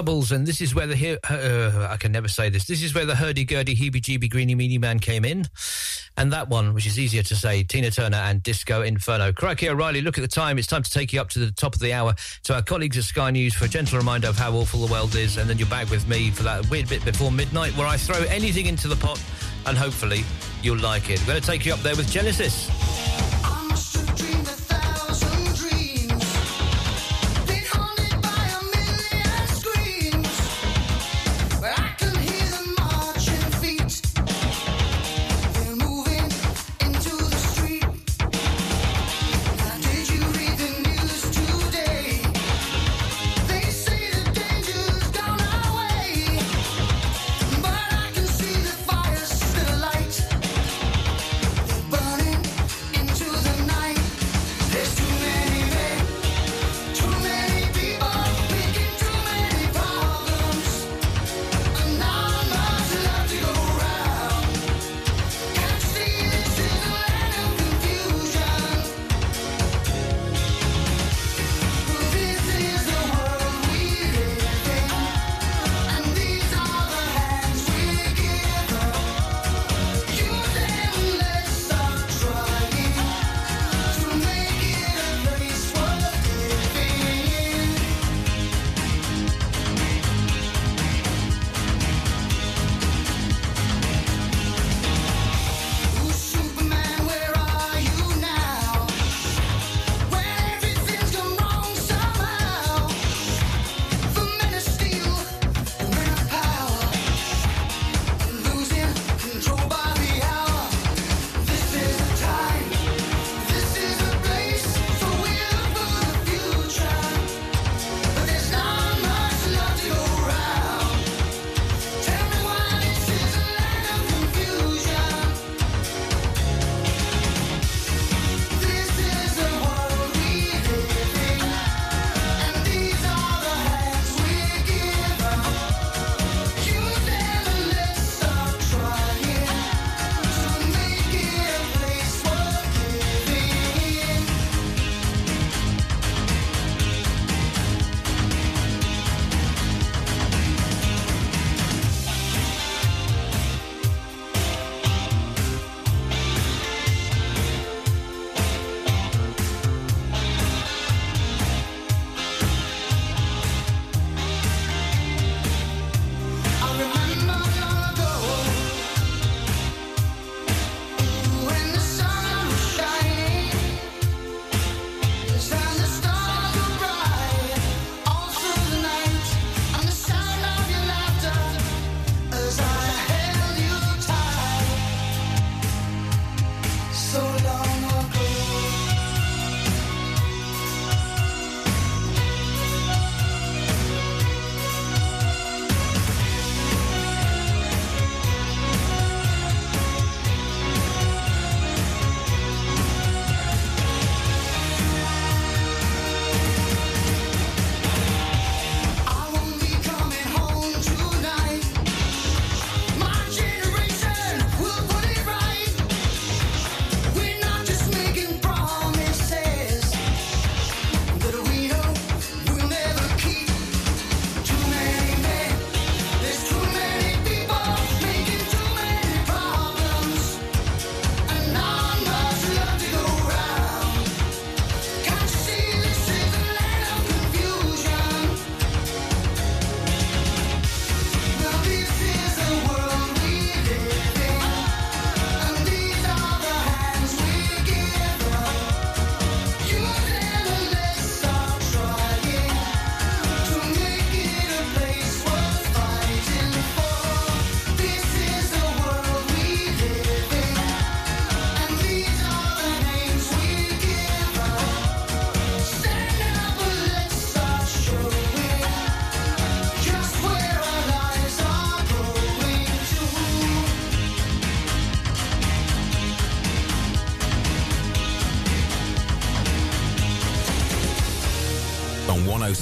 And this is where the uh, I can never say this. This is where the hurdy-gurdy, heebie-jeebie, greeny-meeny man came in, and that one, which is easier to say, Tina Turner and Disco Inferno. Crikey, O'Reilly, look at the time. It's time to take you up to the top of the hour to our colleagues at Sky News for a gentle reminder of how awful the world is, and then you're back with me for that weird bit before midnight where I throw anything into the pot, and hopefully you'll like it. We're going to take you up there with Genesis.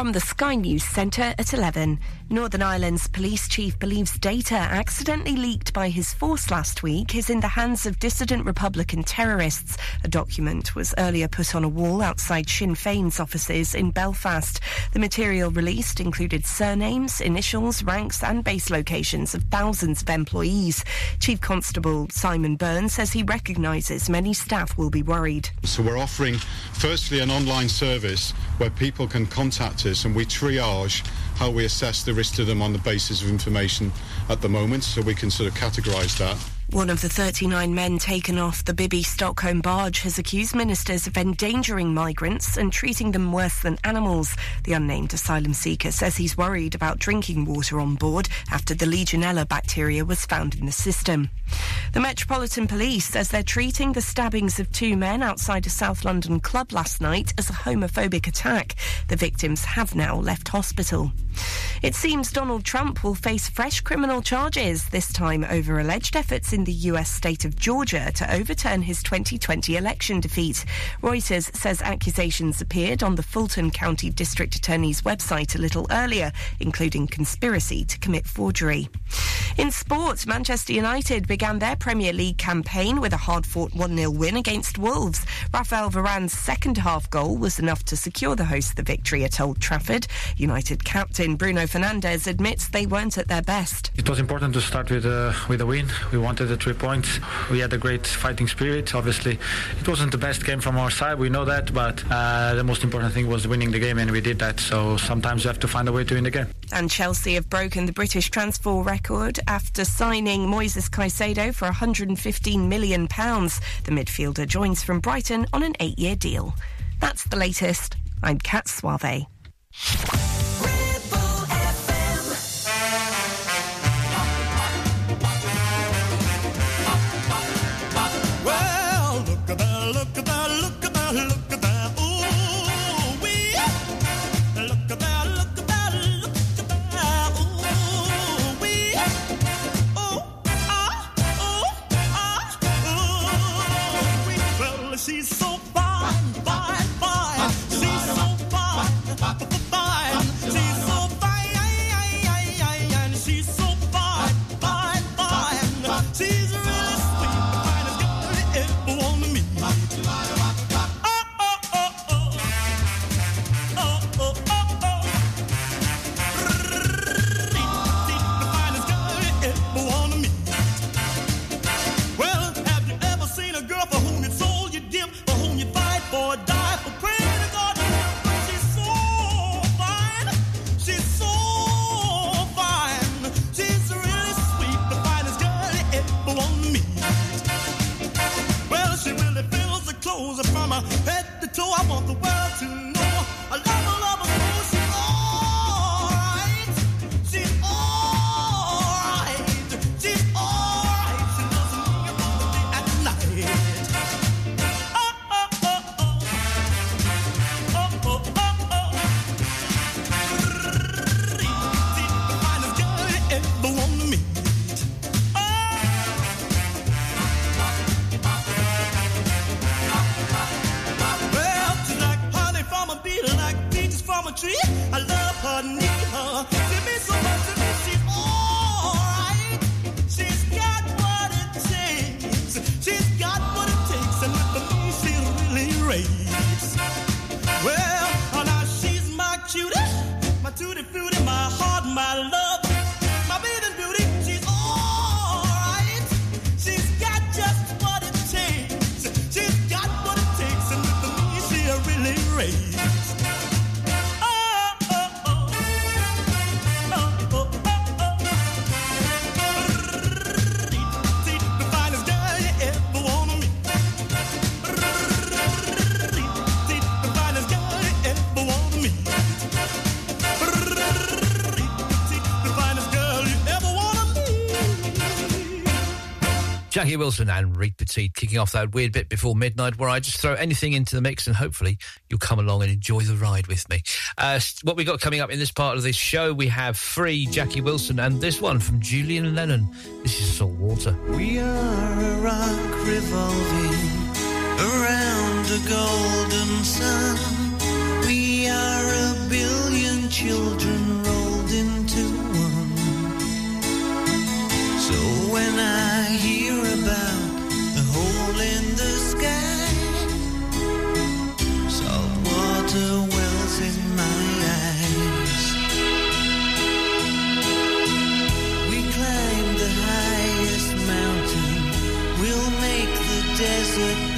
From the Sky News Centre at 11, Northern Ireland's police chief believes data accidentally leaked by his force last week is in the hands of dissident Republican terrorists. A document was earlier put on a wall outside Sinn Féin's offices in Belfast. The material released included surnames, initials, ranks, and base locations of thousands of employees. Chief Constable Simon Byrne says he recognises many staff will be worried. So we're offering, firstly, an online service where people can contact us and we triage how we assess the risk to them on the basis of information at the moment, so we can sort of categorise that. One of the 39 men taken off the Bibby Stockholm barge has accused ministers of endangering migrants and treating them worse than animals. The unnamed asylum seeker says he's worried about drinking water on board after the Legionella bacteria was found in the system. The Metropolitan Police says they're treating the stabbings of two men outside a South London club last night as a homophobic attack. The victims have now left hospital. It seems Donald Trump will face fresh criminal charges, this time over alleged efforts in the US state of Georgia to overturn his 2020 election defeat. Reuters says accusations appeared on the Fulton County District Attorney's website a little earlier, including conspiracy to commit forgery. In sport, Manchester United began their Premier League campaign with a hard fought 1 0 win against Wolves. Rafael Varane's second half goal was enough to secure the hosts the victory at Old Trafford. United captain Bruno Fernandes admits they weren't at their best. It was important to start with a, with a win. We wanted the three points. We had a great fighting spirit. Obviously, it wasn't the best game from our side. We know that, but uh, the most important thing was winning the game, and we did that. So sometimes you have to find a way to win the game. And Chelsea have broken the British transfer record after signing Moises Caicedo for £115 million. The midfielder joins from Brighton on an eight year deal. That's the latest. I'm Kat Suave. Jackie Wilson and Reet Petite kicking off that weird bit before midnight where I just throw anything into the mix and hopefully you'll come along and enjoy the ride with me. Uh, what we got coming up in this part of this show, we have free Jackie Wilson and this one from Julian Lennon. This is Salt Water. We are a rock revolving around a golden sun. We are a billion send when I hear about the hole in the sky. Wells in my eyes. We climb the highest mountain, we'll make the desert.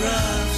Photographs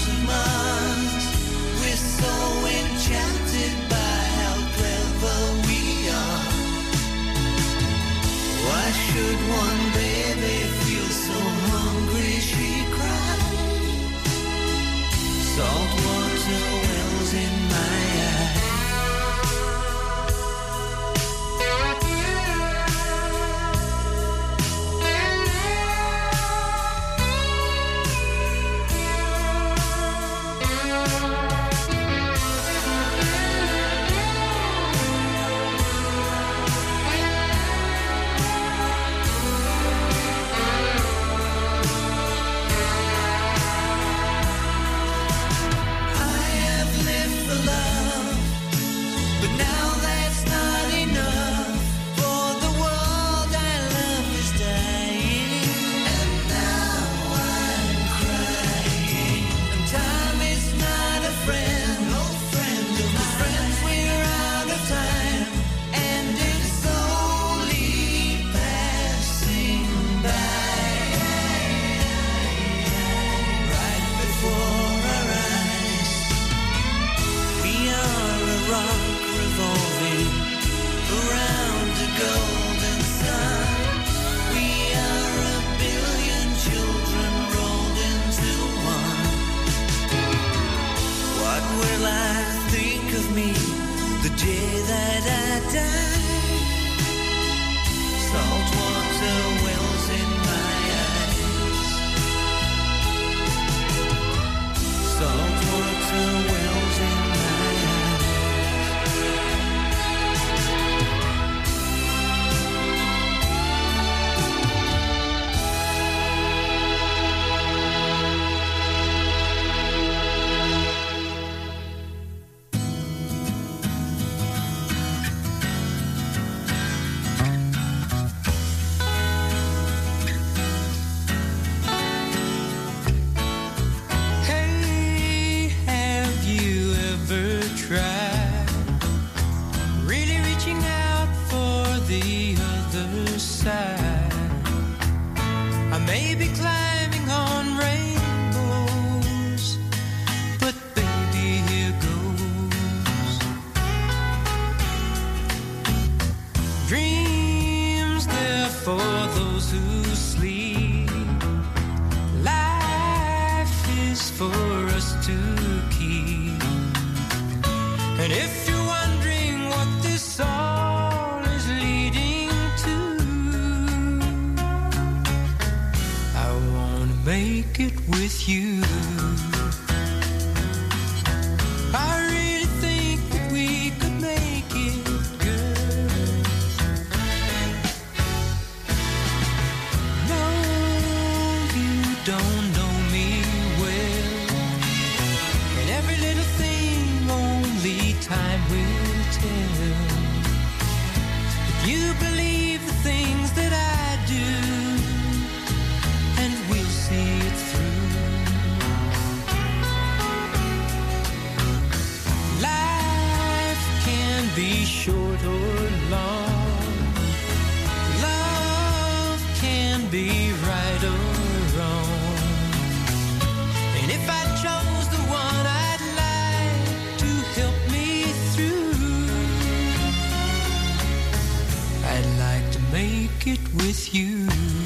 with you.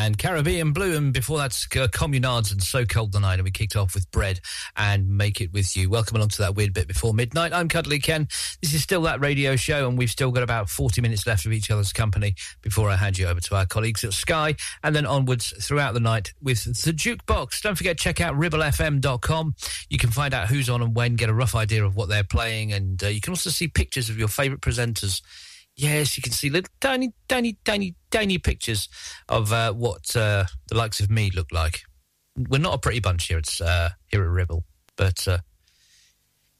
And Caribbean Blue, and before that's uh, Communards and So Cold the Night, and we kicked off with Bread and Make It With You. Welcome along to that weird bit before midnight. I'm Cuddly Ken. This is still that radio show, and we've still got about 40 minutes left of each other's company before I hand you over to our colleagues at Sky, and then onwards throughout the night with the Jukebox. Don't forget, check out ribblefm.com. You can find out who's on and when, get a rough idea of what they're playing, and uh, you can also see pictures of your favourite presenters. Yes, you can see little tiny, tiny, tiny, tiny pictures of uh, what uh, the likes of me look like. We're not a pretty bunch here. It's uh, here at Ribble, but uh,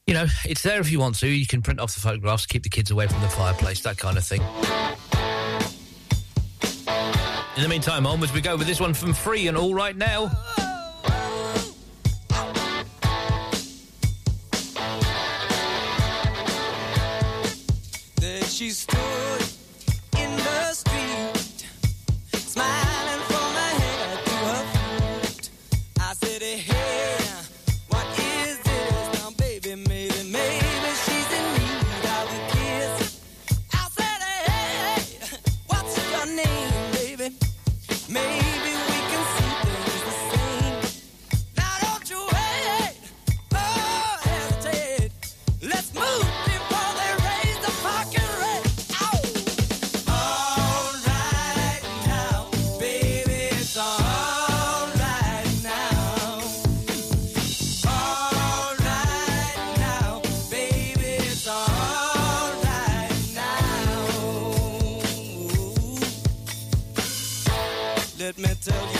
you know, it's there if you want to. You can print off the photographs, keep the kids away from the fireplace, that kind of thing. In the meantime, onwards we go with this one from Free and All Right Now. She stood me tell you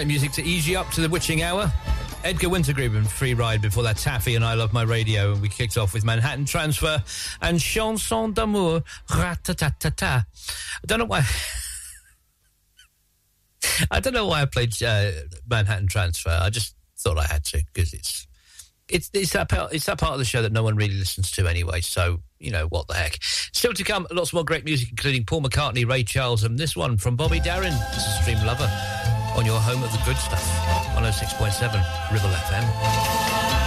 great music to ease you up to the witching hour. Edgar Winter Group and Free Ride before that Taffy and I Love My Radio and we kicked off with Manhattan Transfer and Chanson d'amour Ratatatata. I don't know why I don't know why I played uh, Manhattan Transfer. I just thought I had to because it's it's it's that part, it's that part of the show that no one really listens to anyway. So you know what the heck. Still to come, lots more great music, including Paul McCartney, Ray Charles, and this one from Bobby Darin. This is Dream Lover on your home of the good stuff, 106.7 Ribble FM.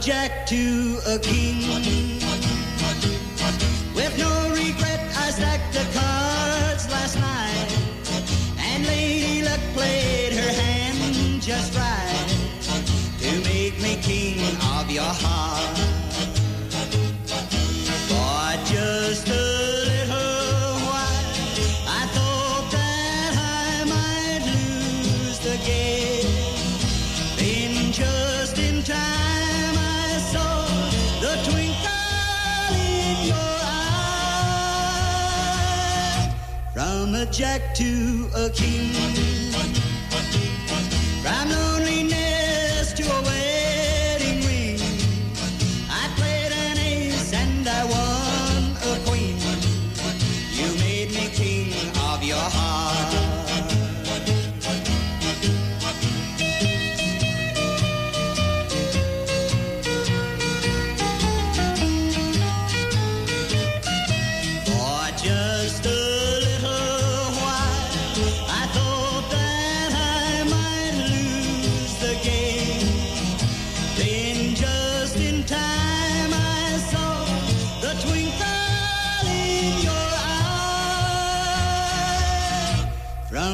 jack to a king. subject to a king.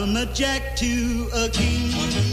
from a jack to a king.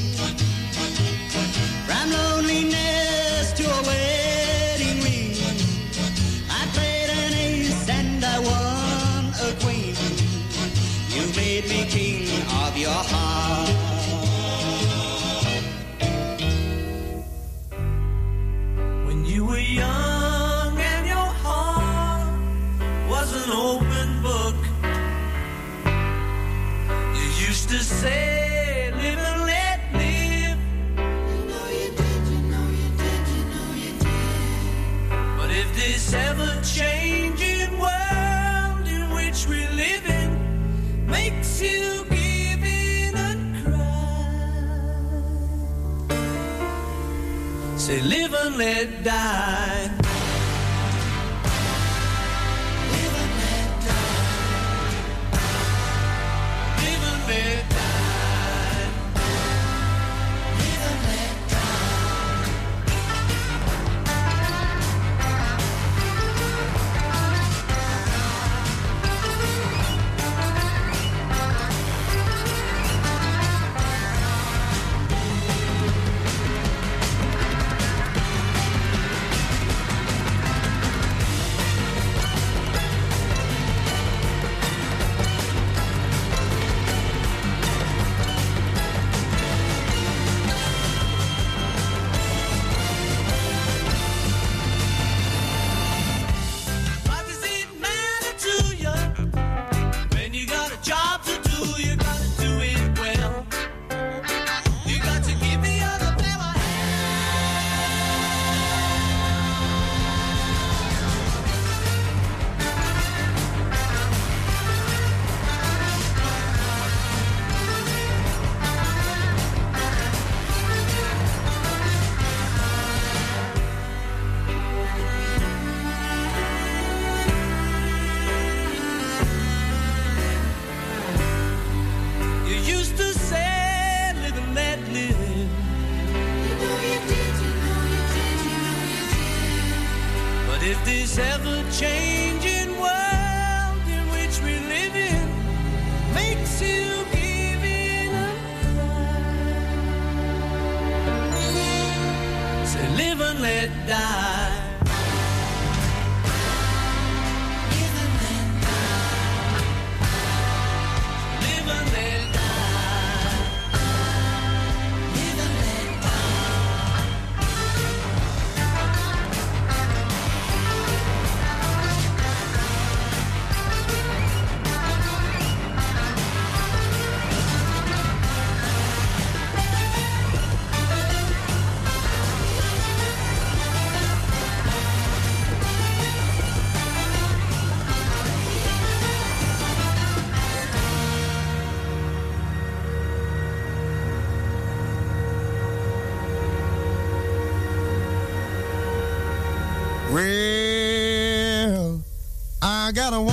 gotta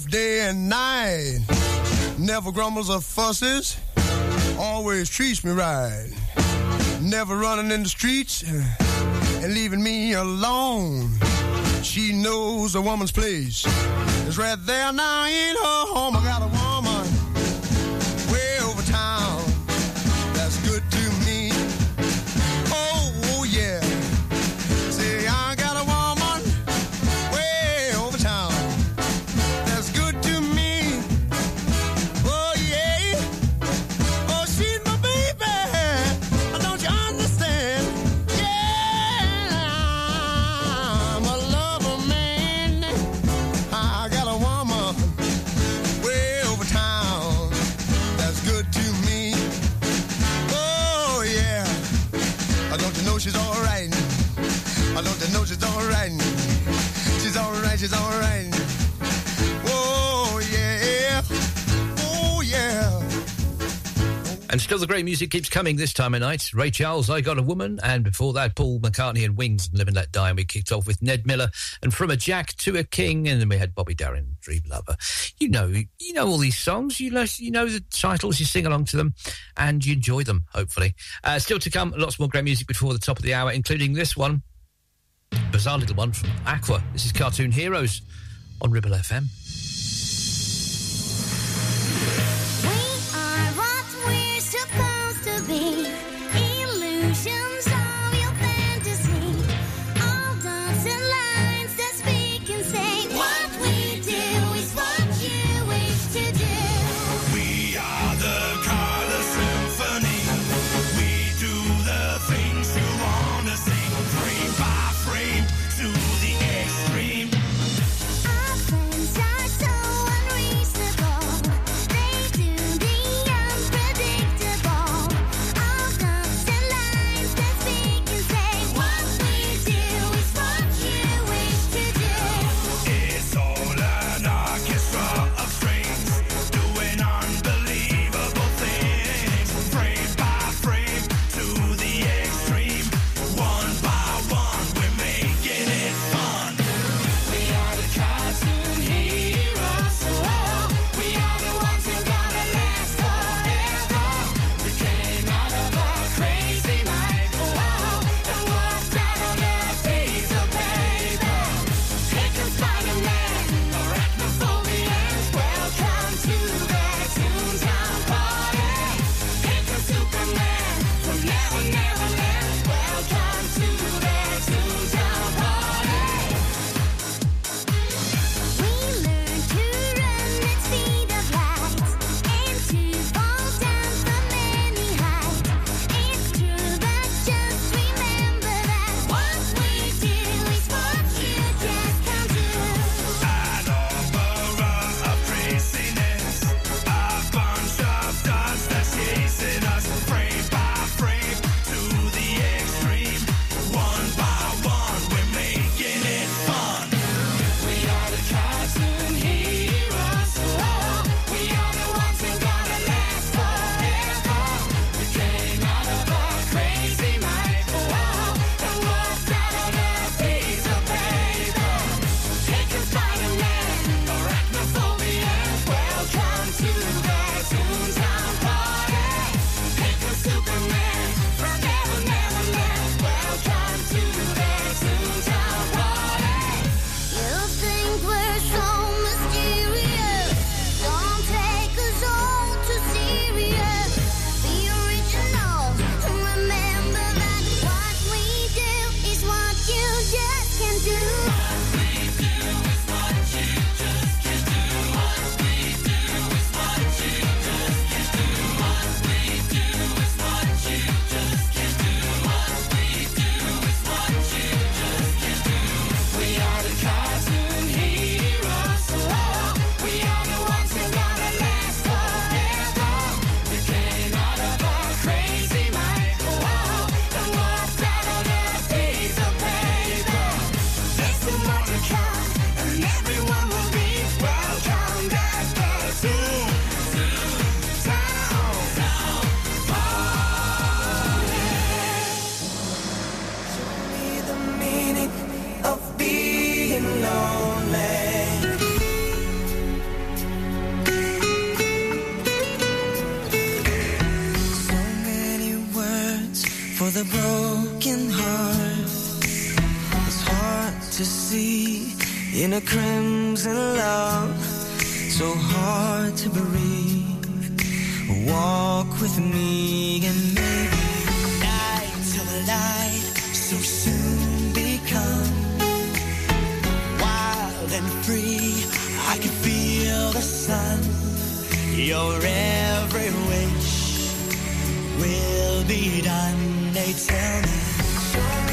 both day and night. Never grumbles or fusses, always treats me right. Never running in the streets eh, and leaving me alone. She knows a woman's place is right there now in her home. I got a And still the great music keeps coming this time of night. Ray Charles, I Got a Woman. And before that, Paul McCartney and Wings and Live and Let Die. And we kicked off with Ned Miller and From a Jack to a King. And then we had Bobby Darin, Dream Lover. You know, you know all these songs. You know, you know the titles. You sing along to them and you enjoy them, hopefully. Uh, still to come, lots more great music before the top of the hour, including this one. Bizarre little one from Aqua. This is Cartoon Heroes on Ribble FM. be done, they tell me.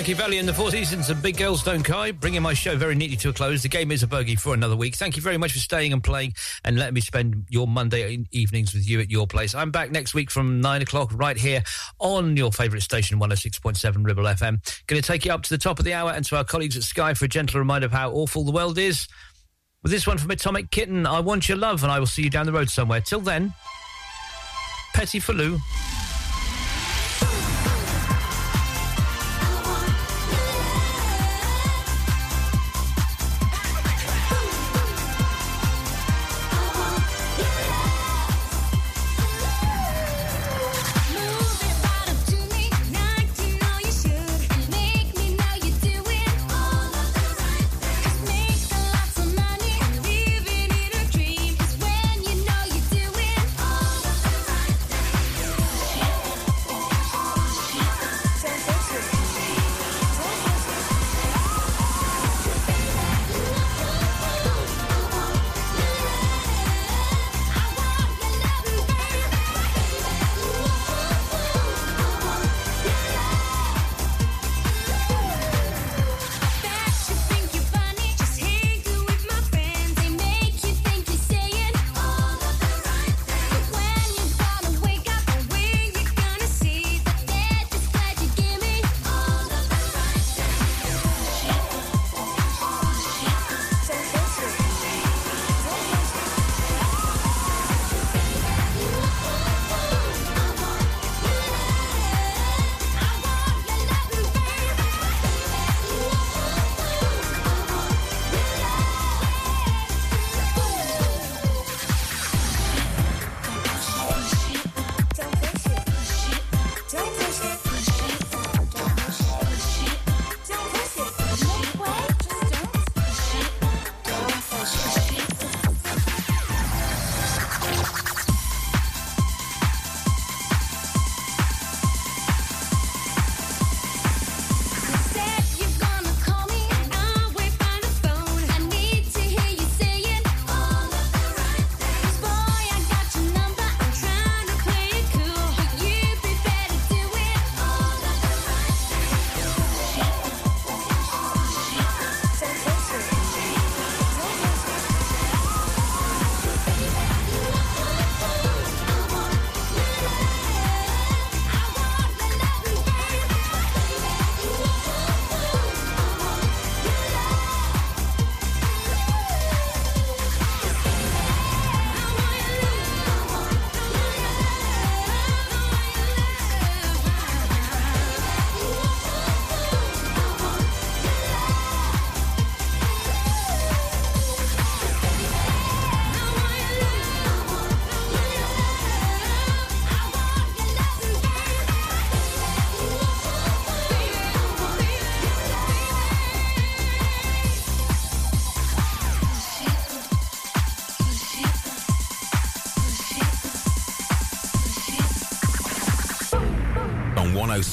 Frankie Valli and the Four Seasons and Big Girls Don't Cry, bringing my show very neatly to a close. The game is a bogey for another week. Thank you very much for staying and playing and letting me spend your Monday evenings with you at your place. I'm back next week from nine o'clock right here on your favourite station, 106.7 Ribble FM. Going to take you up to the top of the hour and to our colleagues at Sky for a gentle reminder of how awful the world is. With this one from Atomic Kitten, I Want Your Love, and I will see you down the road somewhere. Till then, Petty for